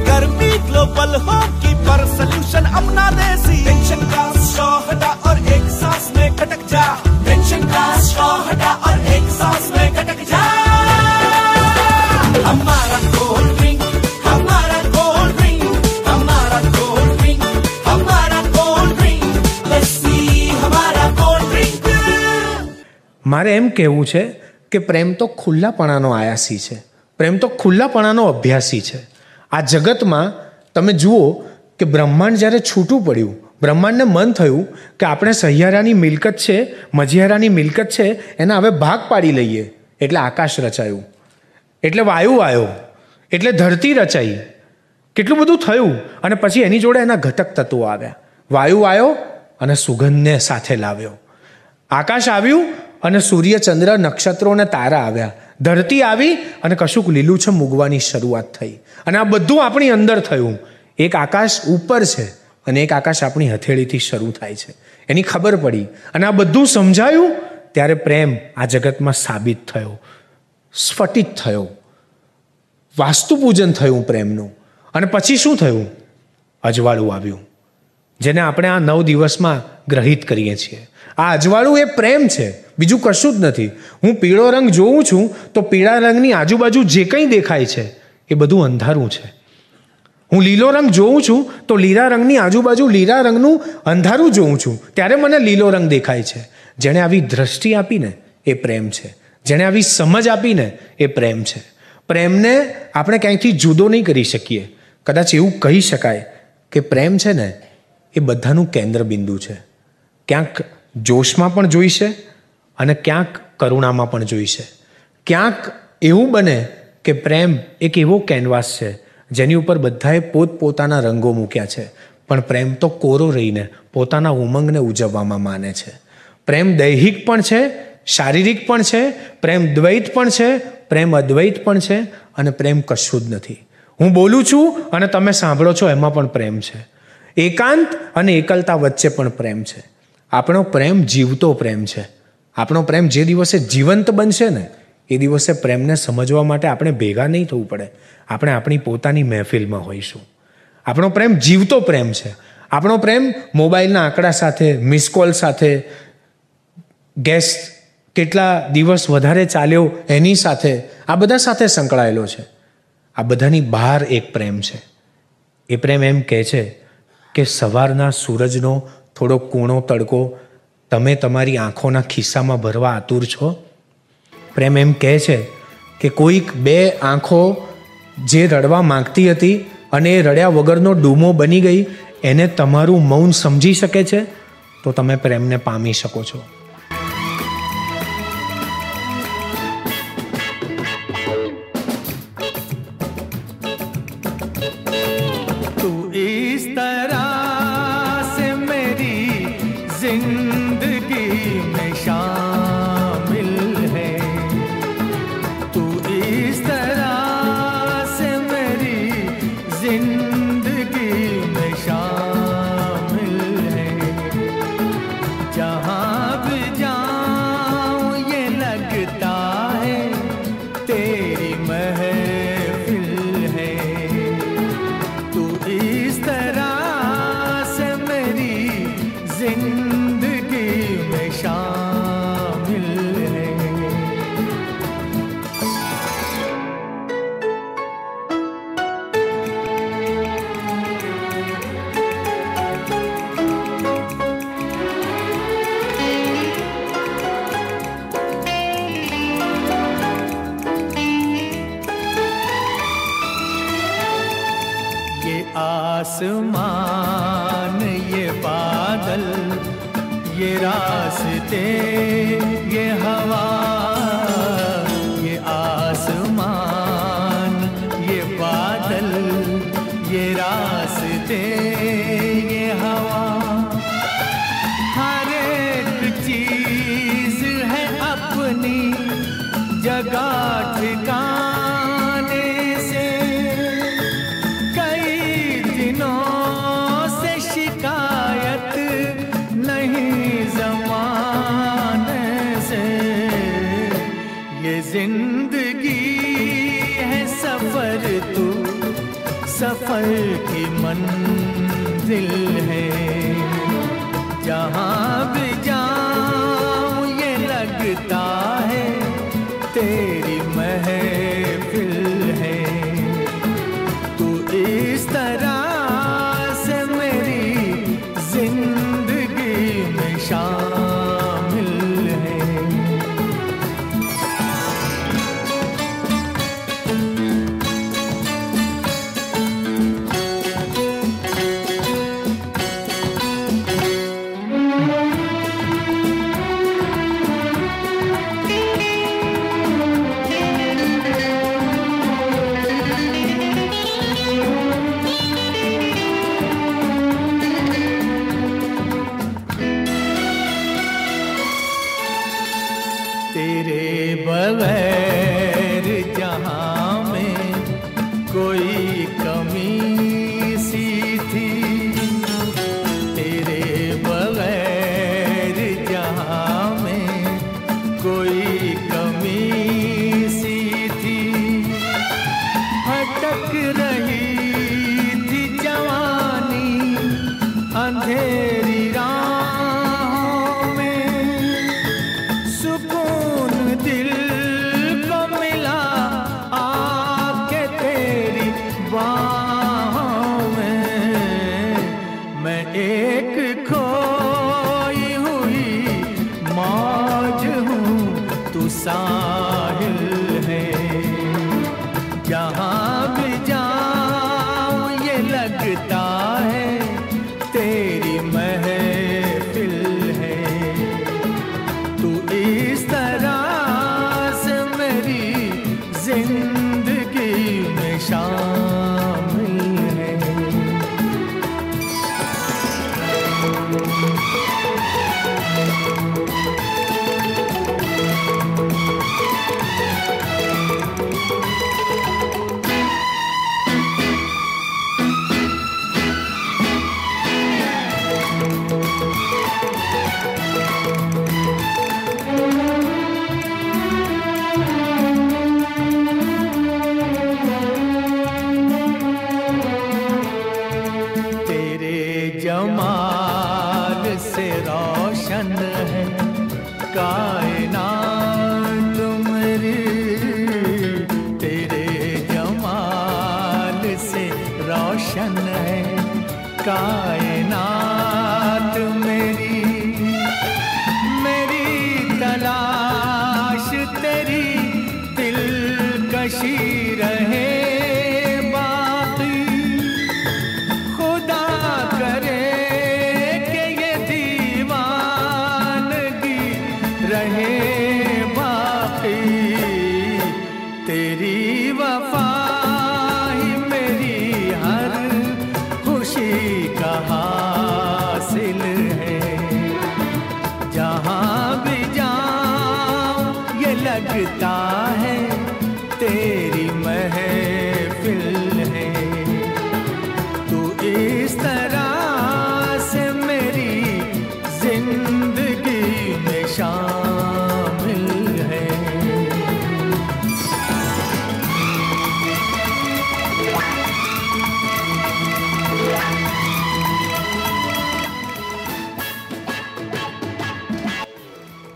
S27: गर्मी ग्लोबल होगी, पर सोल्यूशन अपना देसी। टेंशन का स्ट्रॉ हटा और एक सांस में खटक जा। टेंशन का स्ट्रॉ हटा और
S28: મારે એમ કહેવું છે કે પ્રેમ તો ખુલ્લાપણાનો આયાસી છે. પ્રેમ તો ખુલ્લાપણાનો અભ્યાસી છે. આ જગતમાં તમે જુઓ કે બ્રહ્માંડ જ્યારે છૂટું પડ્યું, બ્રહ્માંડને મન થયું કે આપણે સહિયારાની મિલકત છે મજિયારાની મિલકત છે, એના હવે ભાગ પાડી લઈએ. એટલે આકાશ રચાયું. એટલે વાયુ આવ્યો. એટલે ધરતી રચાઈ. કેટલું બધું થયું અને પછી એની જોડે એના ઘટક તત્વો આવ્યા. વાયુ આવ્યો અને સુગંધને સાથે લાવ્યો. આકાશ આવ્યું અને સૂર્ય ચંદ્ર નક્ષત્રો અને તારા આવ્યા. ધરતી આવી અને કશુંક લીલુંછમ મૂગવાની શરૂઆત થઈ. અને આ બધું આપણી અંદર થયું. એક આકાશ ઉપર છે અને એક આકાશ આપણી હથેળીથી શરૂ થાય છે. એની ખબર પડી. અને આ બધું સમજાયું ત્યારે પ્રેમ આ જગતમાં સાબિત થયો. સ્ફટિત થયો. વાસ્તુપૂજન થયું પ્રેમનું. અને પછી શું થયું? અજવાળું આવ્યું. જેને આપણે આ નવ દિવસમાં ગ્રહિત કરીએ છીએ. આ અજવાળું એ પ્રેમ છે, બીજું કશું જ નથી. હું પીળો રંગ જોઉં છું, તો પીળા રંગની આજુબાજુ જે કંઈ દેખાય છે, એ બધું અંધારું છે. હું લીલો રંગ જોઉં છું, તો લીલા રંગની આજુબાજુ લીલા રંગનું અંધારું જોઉં છું. ત્યારે મને લીલો રંગ દેખાય છે. જેણે આવી દ્રષ્ટિ આપીને એ પ્રેમ છે. જેણે આવી સમજ આપીને એ પ્રેમ છે. પ્રેમને આપણે ક્યાંયથી જુદો નહીં કરી શકીએ. કદાચ એવું કહી શકાય કે પ્રેમ છે ને એ બધાનું કેન્દ્ર બિંદુ છે. ક્યાંક જોશમાં પણ જોઈશે અને ક્યાંક કરુણામાં પણ જોઈશે ક્યાંક એવું બને કે પ્રેમ એક એવો કેનવાસ છે જેની ઉપર બધાએ પોતપોતાના રંગો મૂક્યા છે. પણ પ્રેમ તો કોરો રહીને પોતાના ઉમંગને ઉજવવામાં માને છે. પ્રેમ દૈહિક પણ છે, શારીરિક પણ છે, પ્રેમ દ્વૈત પણ છે, પ્રેમ અદ્વૈત પણ છે અને પ્રેમ કશું જ નથી. હું બોલું છું અને તમે સાંભળો છો એમાં પણ પ્રેમ છે. એકાંત અને એકલતા વચ્ચે પણ પ્રેમ છે. આપણો પ્રેમ જીવતો પ્રેમ છે. આપણો પ્રેમ જે દિવસે જીવંત બનશે ને, એ દિવસે પ્રેમને સમજવા માટે આપણે ભેગા નહીં થવું પડે. આપણે આપણી પોતાની મહેફિલમાં હોઈશું. આપણો પ્રેમ જીવતો પ્રેમ છે. આપણો પ્રેમ મોબાઈલના આંકડા સાથે, મિસ કોલ સાથે, ગેસ કેટલા દિવસ વધારે ચાલ્યો એની સાથે, આ બધા સાથે સંકળાયેલો છે. આ બધાની બહાર એક પ્રેમ છે. એ પ્રેમ એમ કહે છે કે સવારના સૂરજનો થોડો કૂણો તડકો તમે તમારી આંખોના ખિસ્સામાં ભરવા આતુર છો? પ્રેમ એમ કહે છે કે કોઈક બે આંખો જે રડવા માંગતી હતી અને એ રડ્યા વગરનો ડૂમો બની ગઈ, એને તમારું મૌન સમજી શકે છે? તો તમે પ્રેમને પામી શકો છો.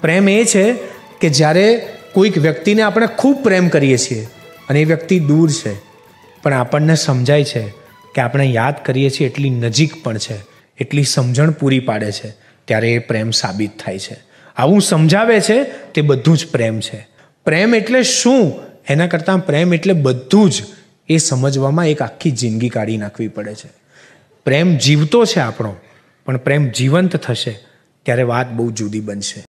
S5: પ્રેમ એ છે કે જ્યારે કોઈક વ્યક્તિને આપણે ખૂબ પ્રેમ કરીએ છીએ અને એ વ્યક્તિ દૂર છે, પણ આપણને સમજાય છે કે આપણે યાદ કરીએ છીએ એટલી નજીક પણ છે, એટલી સમજણ પૂરી પાડે છે, ત્યારે એ પ્રેમ સાબિત થાય છે. આવું સમજાવે છે તે બધું જ પ્રેમ છે. પ્રેમ એટલે શું? એના કરતાં પ્રેમ એટલે બધું જ એ સમજવામાં એક આખી જિંદગી કાઢી નાખવી પડે છે. પ્રેમ જીવતો છે આપણો, પણ પ્રેમ જીવંત થશે, ત્યારે વાત બહુ જુદી બનશે.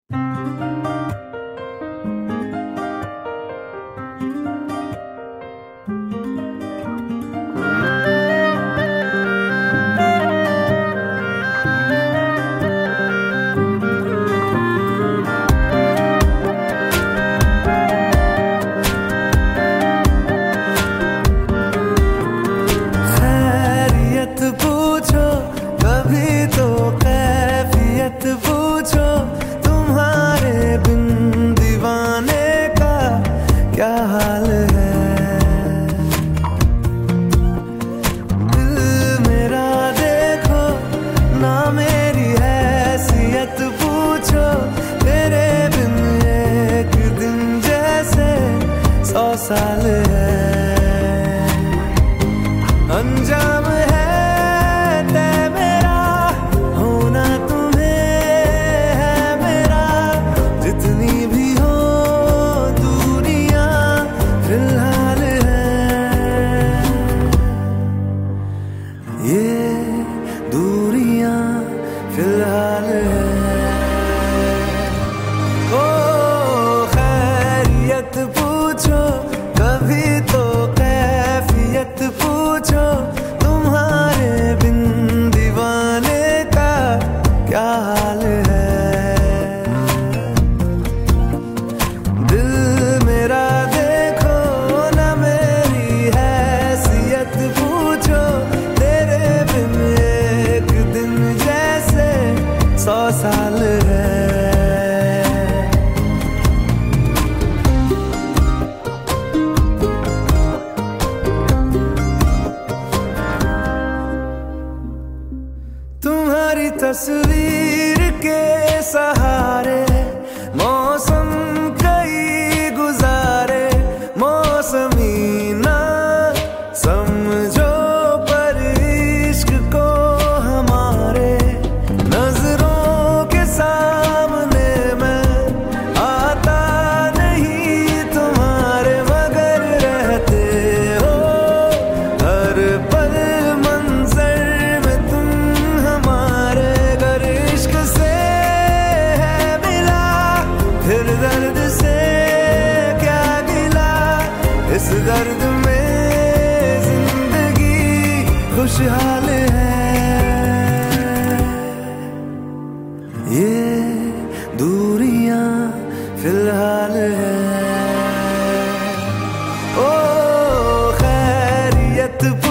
S29: பார்த்து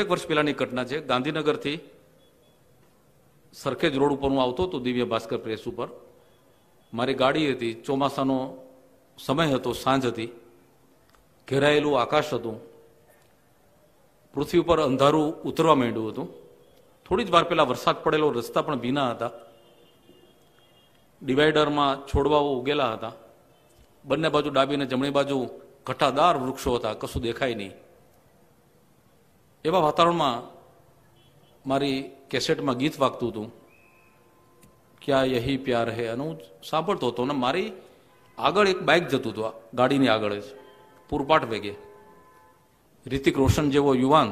S13: દસેક વર્ષ પહેલાની ઘટના છે. ગાંધીનગરથી સરખેજ રોડ ઉપર હું આવતો હતો દિવ્ય ભાસ્કર પ્રેસ ઉપર. મારી ગાડી હતી, ચોમાસાનો સમય હતો, સાંજ હતી. ઘેરાયેલું આકાશ હતું. પૃથ્વી ઉપર અંધારું ઉતરવા માંડ્યું હતું. થોડી જ વાર પહેલા વરસાદ પડેલો, રસ્તા પણ ભીના હતા. ડિવાઈડરમાં છોડવાઓ ઉગેલા હતા. બંને બાજુ ડાબી અને જમણી બાજુ ઘટાદાર વૃક્ષો હતા, કશું દેખાય નહીં. એવા વાતાવરણમાં મારી કેસેટમાં ગીત વાગતું હતું. ક્યાં યહી પ્યાર હે અને હું સાંભળતો હતો અને મારી આગળ એક બાઇક જતું હતું ગાડીની આગળ જ, પૂરપાટ વેગે. રિતિક રોશન જેવો યુવાન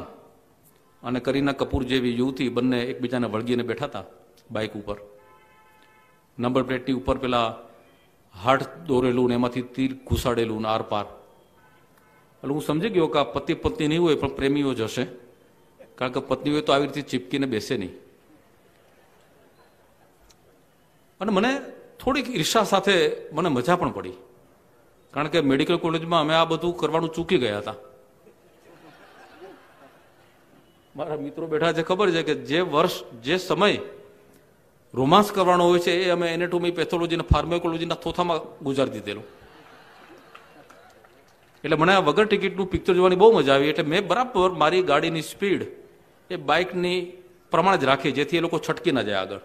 S13: અને કરીના કપૂર જેવી યુવતી બંને એકબીજાને વળગીને બેઠા હતા બાઇક ઉપર. નંબર પ્લેટની ઉપર પેલા હાડ દોરેલું ને એમાંથી તીર ઘુસાડેલું ને આર પાર એટલે હું સમજી ગયો કે આ પતિ પત્ની નહીં હોય, પણ પ્રેમીઓ જ હશે. કારણ કે પત્ની હોય તો આવી રીતે ચીપકીને બેસે નહીં. અને મને થોડીક ઈર્ષા સાથે મને મજા પણ પડી. કારણ કે મેડિકલ કોલેજમાં અમે આ બધું કરવાનું ચૂકી ગયા હતા. મારા મિત્રો બેઠા છે, ખબર છે કે જે વર્ષ, જે સમય રોમાન્સ કરવાનો હોય છે, એ અમે એનેટોમી પેથોલોજી અને ફાર્મેકોલોજીના થોથામાં ગુજારી દીધેલું. એટલે મને આ વગર ટિકિટનું પિક્ચર જોવાની બહુ મજા આવી. એટલે મેં બરાબર મારી ગાડીની સ્પીડ એ બાઇકની પ્રમાણે જ રાખી, જેથી એ લોકો છટકી ના જાય આગળ.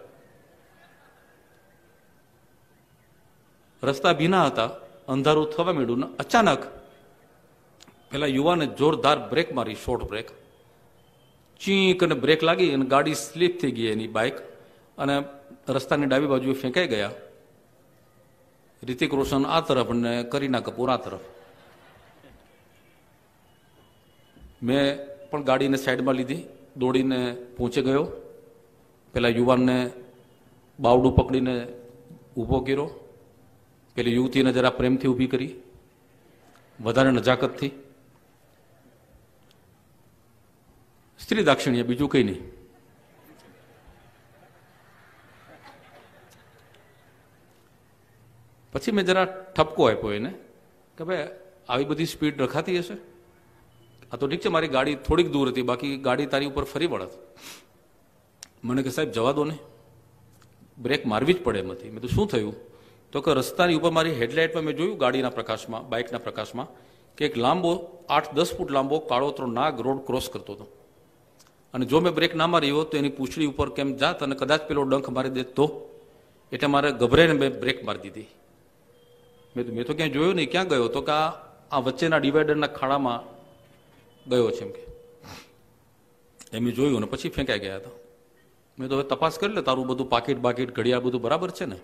S13: રસ્તા ભીના હતા, અંધારું થવા માંડ્યું ને અચાનક પેલા યુવાને જોરદાર બ્રેક મારી શોર્ટ બ્રેક. ચીંક અને બ્રેક લાગી અને ગાડી સ્લીપ થઈ ગઈ એની બાઇક. અને રસ્તાની ડાબી બાજુ ફેંકાઈ ગયા. રિતિક રોશન આ તરફ અને કરીના કપૂર આ તરફ. મેં પણ ગાડીને સાઈડમાં લીધી, દોડીને પહોંચી ગયો. પેલા યુવાનને બાવડું પકડીને ઊભો કર્યો. પેલી યુવતીને જરા પ્રેમથી ઊભી કરી. વધારે નજાકતથી સ્ત્રી દાક્ષિણ્ય, બીજું કંઈ નહીં. પછી મેં જરા ઠપકો આપ્યો એને કે ભાઈ, આવી બધી સ્પીડ રખાતી હશે? આ તો ઠીક છે, મારી ગાડી થોડીક દૂર હતી, બાકી ગાડી તારી ઉપર ફરી વળત. મને કે, સાહેબ, જવા દો ને. બ્રેક મારવી જ પડે એમ મેં તો શું થયું? તો કે, રસ્તાની ઉપર મારી હેડલાઇટમાં મેં જોયું, ગાડીના પ્રકાશમાં, બાઇકના પ્રકાશમાં, કે એક લાંબો આઠ દસ ફૂટ લાંબો કાળોતરો નાગ રોડ ક્રોસ કરતો હતો. અને જો મેં બ્રેક ના મારી હોત તો એની પૂંછડી ઉપર કેમ જાત અને કદાચ પેલો ડંખ મારી દેત તો? એટલે મારે ગભરાઈને મેં બ્રેક મારી દીધી. મેં તો મેં તો ક્યાંય જોયું નહીં, ક્યાં ગયો? તો કે આ વચ્ચેના ડિવાઈડરના ખાડામાં ગયો છે એમ કે. એમ જોયું ને પછી ફેંકાઈ ગયા હતા. મેં તો હવે તપાસ કરી લે, તારું બધું પાકીટ બાકીટ ઘડિયાળ બધું બરાબર છે ને?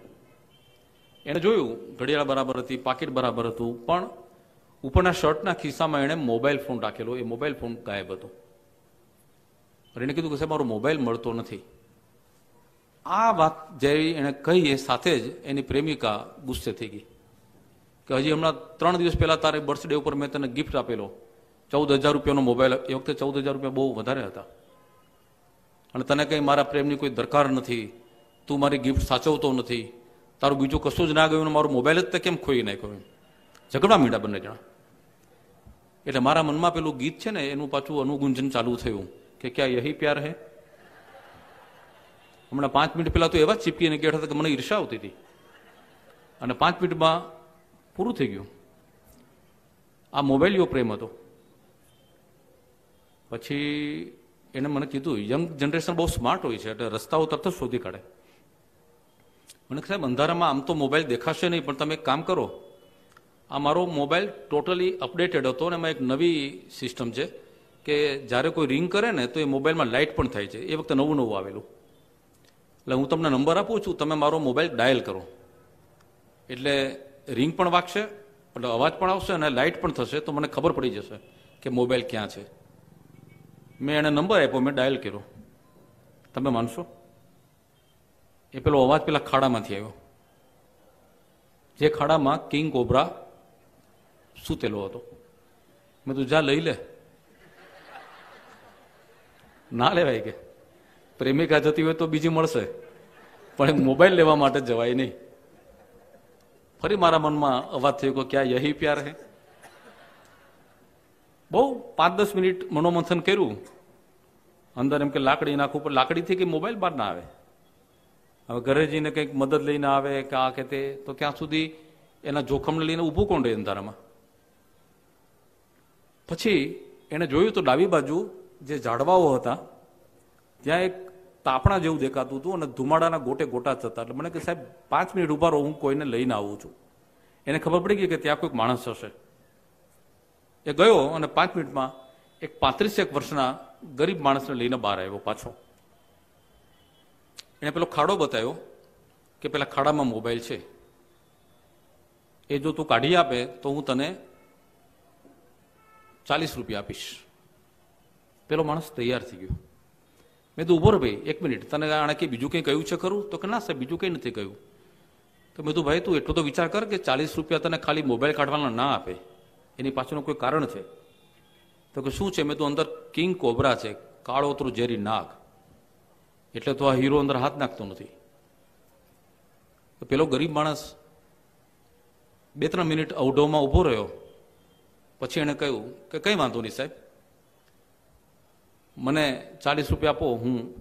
S13: એણે જોયું, ઘડિયાળ બરાબર હતી, પાકીટ બરાબર હતું, પણ ઉપરના શર્ટના ખિસ્સામાં એણે મોબાઈલ ફોન રાખેલો, એ મોબાઈલ ફોન ગાયબ હતો. એને કીધું કે સાહેબ, મારો મોબાઈલ મળતો નથી. આ વાત જ્યારે એણે કહી, એ સાથે જ એની પ્રેમિકા ગુસ્સે થઈ ગઈ. કે હજી હમણાં ત્રણ દિવસ પહેલાં તારે બર્થડે ઉપર મેં તને ગિફ્ટ આપેલો. ચૌદ હજાર રૂપિયાનો મોબાઈલ, એ વખતે ચૌદ હજાર રૂપિયા બહુ વધારે હતા. અને તને કંઈ મારા પ્રેમની કોઈ દરકાર નથી, તું મારી ગિફ્ટ સાચવતો નથી, તારું બીજું કશું જ ના ગયું મારો મોબાઈલ જ તે કેમ ખોઈ નાખ્યો એમ? ઝઘડા મીડા બંને જણા. એટલે મારા મનમાં પેલું ગીત છે ને, એનું પાછું અનુગુંજન ચાલુ થયું. કે ક્યાં યહી પ્યાર હે? હમણાં પાંચ મિનિટ પહેલાં તો એવા જ ચીપકીને ગયા હતા કે મને ઈર્ષા આવતી હતી. અને પાંચ મિનિટમાં પૂરું થઈ ગયું. આ મોબાઈલ પ્રેમ હતો. પછી એને મને કીધું યંગ જનરેશન બહુ સ્માર્ટ હોય છે, એટલે રસ્તાઓ તરત જ શોધી કાઢે. મને સાહેબ, અંધારામાં આમ તો મોબાઈલ દેખાશે નહીં, પણ તમે એક કામ કરો. આ મારો મોબાઈલ ટોટલી અપડેટેડ હતો અને એમાં એક નવી સિસ્ટમ છે કે જ્યારે કોઈ રિંગ કરે ને, તો એ મોબાઈલમાં લાઇટ પણ થાય છે. એ વખતે નવું નવું આવેલું. એટલે હું તમને નંબર આપું છું, તમે મારો મોબાઈલ ડાયલ કરો. એટલે રિંગ પણ વાગશે, એટલે અવાજ પણ આવશે અને લાઇટ પણ થશે, તો મને ખબર પડી જશે કે મોબાઈલ ક્યાં છે. મેં એને નંબર આપ્યો, મેં ડાયલ કર્યો. તમે માનશો? એ પેલો અવાજ પેલા ખાડામાંથી આવ્યો. જે ખાડામાં કિંગ કોબરા સૂતેલો હતો. મેં તું જા, લઈ લે. ના લેવાય કે. પ્રેમિકા જતી હોય તો બીજી મળશે. પણ મોબાઈલ લેવા માટે જવાય નહીં. ફરી મારા મનમાં અવાજ થયો કે ક્યાં યહી પ્યાર હે? બહુ પાંચ દસ મિનિટ મનોમંથન કર્યું. અંદર એમ કે લાકડી નાખું, પણ લાકડીથી કે મોબાઈલ બહાર ના આવે. હવે ઘરે જઈને કંઈક મદદ લઈને આવે કે આ કે તે, તો ત્યાં સુધી એના જોખમને લઈને ઊભું કોણ રહે અંધારામાં? પછી એણે જોયું તો ડાબી બાજુ જે ઝાડવાઓ હતા, ત્યાં એક તાપણા જેવું દેખાતું હતું અને ધુમાડાના ગોટે ગોટા હતા એટલે મને કે સાહેબ, પાંચ મિનિટ ઊભા રહો, હું કોઈને લઈને આવું છું. એને ખબર પડી ગઈ કે ત્યાં કોઈક માણસ હશે. એ ગયો અને પાંચ મિનિટમાં એક પાંત્રીસેક વર્ષના ગરીબ માણસને લઈને બહાર આવ્યો પાછો. એણે પેલો ખાડો બતાવ્યો કે પેલા ખાડામાં મોબાઈલ છે. એ જો તું કાઢી આપે તો હું તને ચાલીસ રૂપિયા આપીશ. પેલો માણસ તૈયાર થઈ ગયો. મેં તો ઊભો ભાઈ, એક મિનિટ. તને આણે કે બીજું કંઈ કહ્યું છે ખરું? તો કે, ના સાહેબ, બીજું કંઈ નથી કહ્યું. તો મેં તું ભાઈ, તું એટલો તો વિચાર કર કે ચાલીસ રૂપિયા તને ખાલી મોબાઈલ કાઢવાના ના આપે. એની પાછળનું કોઈ કારણ છે? તો કે શું છે? મેં તો અંદર કિંગ કોબરા છે કાળોતરું ઝેરી નાગ. એટલે તો આ હીરો અંદર હાથ નાખતો નથી. તો પેલો ગરીબ માણસ બે ત્રણ મિનિટ અવઢોમાં ઊભો રહ્યો. પછી એણે કહ્યું કે કંઈ વાંધો નહીં સાહેબ. મને ચાલીસ રૂપિયા આપો, હું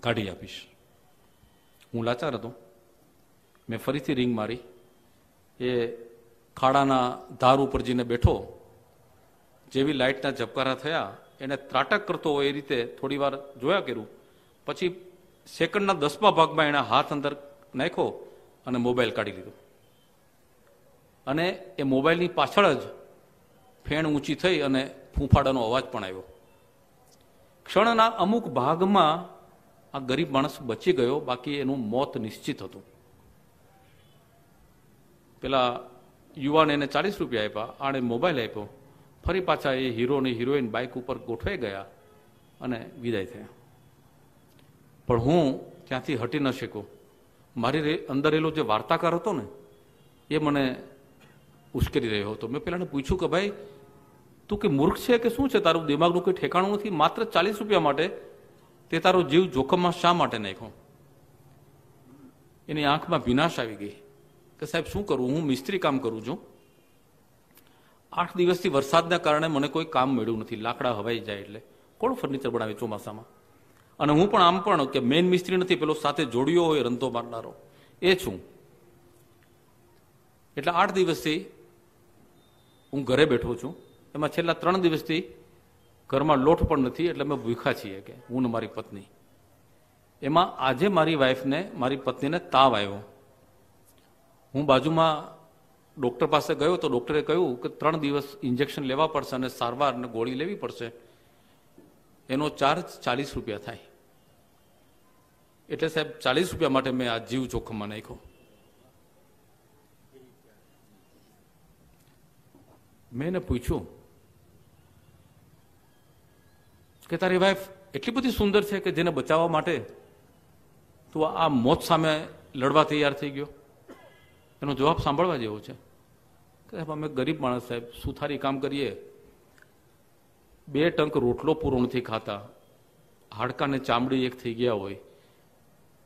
S13: કાઢી આપીશ. હું લાચાર હતો. મેં ફરીથી રિંગ મારી. એ ખાડાના ધાર ઉપર જઈને બેઠો, જેવી લાઇટના ઝબકારા થયા, એને ત્રાટક કરતો હોય એ રીતે થોડી વાર જોયા કર્યું. પછી સેકન્ડના દસમા ભાગમાં એણે હાથ અંદર નાખ્યો અને મોબાઈલ કાઢી લીધો. અને એ મોબાઈલની પાછળ જ ફેણ ઊંચી થઈ અને ફૂંફાડાનો અવાજ પણ આવ્યો. ક્ષણના અમુક ભાગમાં આ ગરીબ માણસ બચી ગયો, બાકી એનું મોત નિશ્ચિત હતું. પેલા યુવાન એને ચાલીસ રૂપિયા આપ્યા, આણે મોબાઈલ આપ્યો. ફરી પાછા એ હીરો અને હિરોઈન બાઇક ઉપર ગોઠવાઈ ગયા અને વિદાય થયા. પણ હું ત્યાંથી હટી ન શક્યો. મારી અંદર એલો જે વાર્તાકાર હતો ને, એ મને ઉશ્કેરી રહ્યો હતો. મેં પેલાને પૂછ્યું કે ભાઈ, તું કે મૂર્ખ છે કે શું છે? તારું દિમાગનું કોઈ ઠેકાણું નથી? માત્ર ચાલીસ રૂપિયા માટે તે તારો જીવ જોખમમાં શા માટે નાખ્યો? એની આંખમાં વિનાશ આવી ગઈ. કે સાહેબ, શું કરું? હું મિસ્ત્રી કામ કરું છું. આઠ દિવસથી વરસાદના કારણે મને કોઈ કામ મળ્યું નથી. લાકડા હવાઈ જાય એટલે. કોણ ફર્નિચર બનાવે ચોમાસામાં? અને હું પણ આમ પણ કે મેઇન મિસ્ત્રી નથી, પેલો સાથે જોડ્યો હોય, રંધો મારનારો. એ છું. એટલે આઠ દિવસથી હું ઘરે બેઠો છું. એમાં છેલ્લા ત્રણ દિવસથી ઘરમાં લોટ પણ નથી, એટલે અમે ભૂખા છીએ કે હું ને મારી પત્ની. એમાં આજે મારી વાઈફને મારી પત્નીને તાવ આવ્યો. હું બાજુમાં ડૉક્ટર પાસે ગયો તો ડૉક્ટરે કહ્યું કે ત્રણ દિવસ ઇન્જેક્શન લેવા પડશે અને સારવાર અને ગોળી લેવી પડશે. એનો ચાર્જ ચાલીસ રૂપિયા થાય. એટલે સાહેબ, ચાલીસ રૂપિયા માટે મેં આ જીવ જોખમમાં નાખ્યો. મેં એને પૂછ્યું કે તારી વાઈફ એટલી બધી સુંદર છે કે જેને બચાવવા માટે તું આ મોત સામે લડવા તૈયાર થઈ ગયો? એનો જવાબ સાંભળવા જેવો છે. સાહેબ, અમે ગરીબ માણસ સાહેબ, સુથારી કામ કરીએ. બે ટંક રોટલો પૂરો નથી ખાતા હાડકાને ચામડી એક થઈ ગયા હોય.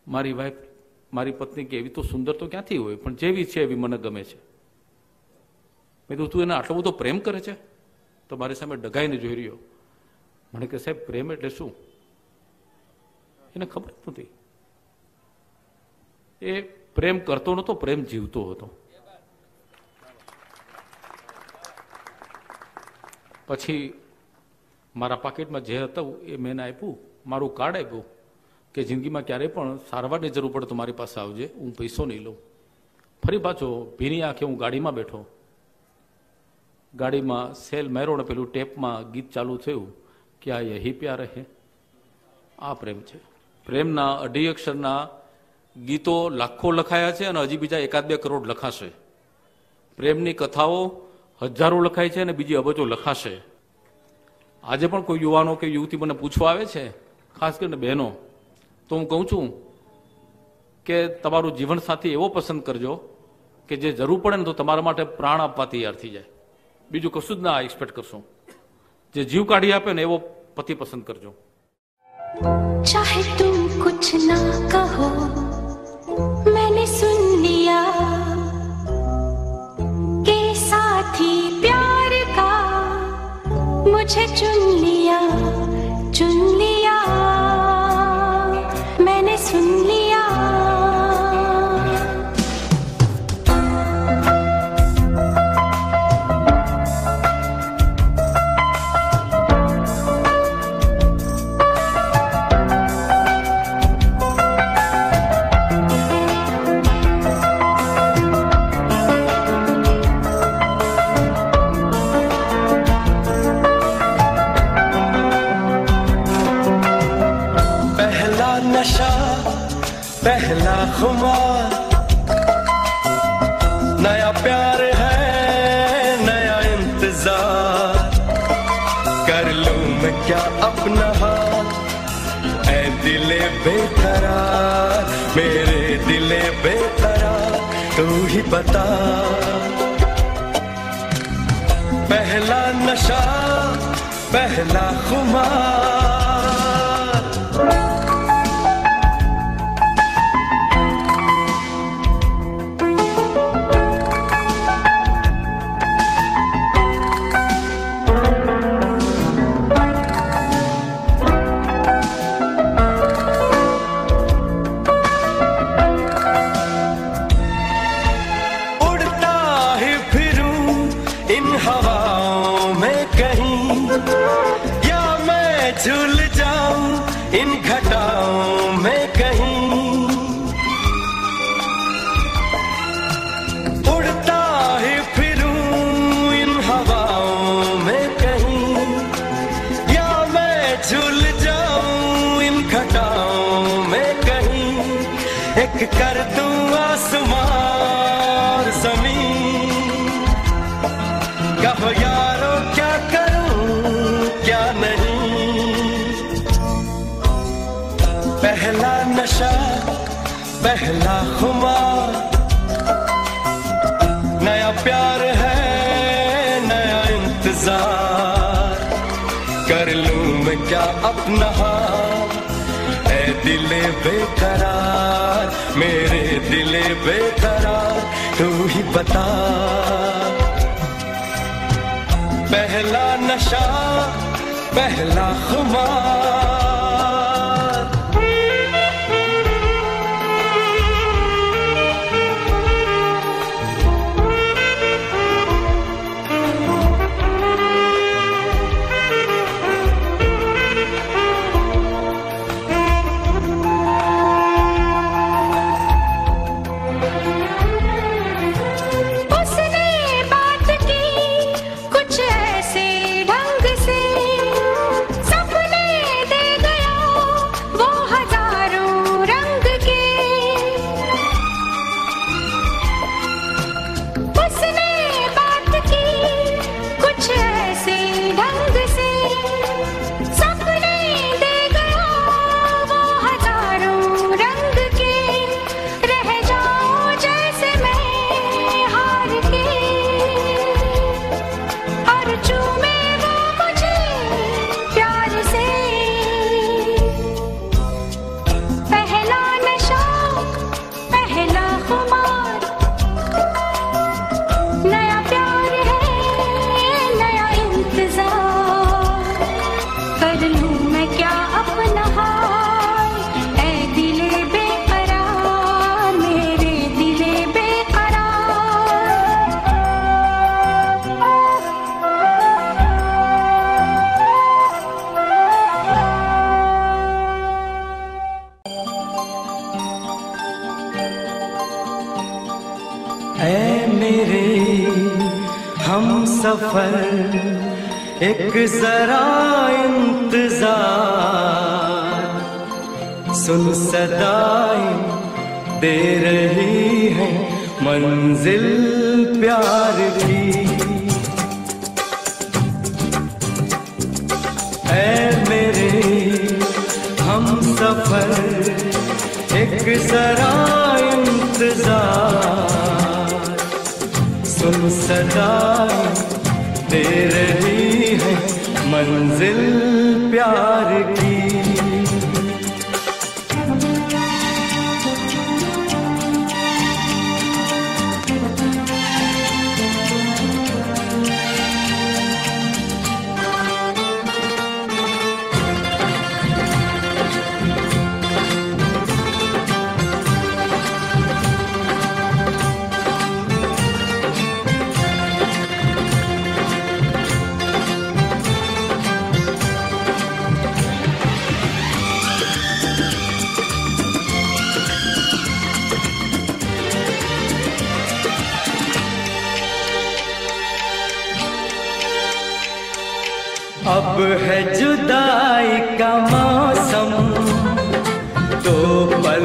S13: મારી વાઈફ મારી પત્ની કે એવી તો સુંદર તો ક્યાંથી હોય? પણ જેવી છે એવી મને ગમે છે. મેં કીધું, તું એને આટલો બધો પ્રેમ કરે છે? તો મારી સામે ડગાઈને જોઈ રહ્યો. મને કે, સાહેબ, પ્રેમ એટલે શું? એને ખબર જ નથી એ પ્રેમ કરતો નહોતો, પ્રેમ જીવતો હતો. પછી મારા પાકેટમાં જે હતું એ મેં આપ્યું. મારું કાર્ડ આપ્યું કે જિંદગીમાં ક્યારેય પણ સારવારની જરૂર પડે તો મારી પાસે આવજે, હું પૈસો નહીં લઉં. ફરી પાછો ભીની આંખે હું ગાડીમાં બેઠો. ગાડીમાં સેલ મેરો ને પેલું ટેપમાં ગીત ચાલુ થયું કે આ યહી પ્યાર હે. આ પ્રેમ છે. પ્રેમના અઢી અક્ષરના ગીતો લાખો લખાયા છે અને હજી બીજા એકાદ બે કરોડ લખાશે. પ્રેમની કથાઓ હજારો લખાય છે અને બીજી અબજો લખાશે. આજે પણ કોઈ યુવાનો કે યુવતી મને પૂછવા આવે છે, ખાસ કરીને બહેનો, તો હું કહું છું કે તમારું જીવનસાથી એવો પસંદ કરજો કે જે જરૂર પડે ને તો તમારા માટે પ્રાણ આપવા તૈયાર થઈ જાય. બીજું કશું જ ના એક્સપેક્ટ કરશું. જે જીવ કાઢી આપે ને એવો પતિ પસંદ કરજો.
S4: ચાહે તું કુછ ના કહો मुझे चुन लिया
S3: दिले बेकरार मेरे दिले बेकरार तू ही बता। पहला नशा पहला खुमार बेकरार मेरे दिल बेकरार तू ही बता। पहला नशा पहला खुमार। एक जरा इंतजार सुन सदाई दे रही है मंजिल प्यार की ऐ मेरे हम सफर एक जरा इंतजार सुन सदाई दे रही मंजिल प्यार की अब है जुदाई का मौसम
S30: दो
S3: पल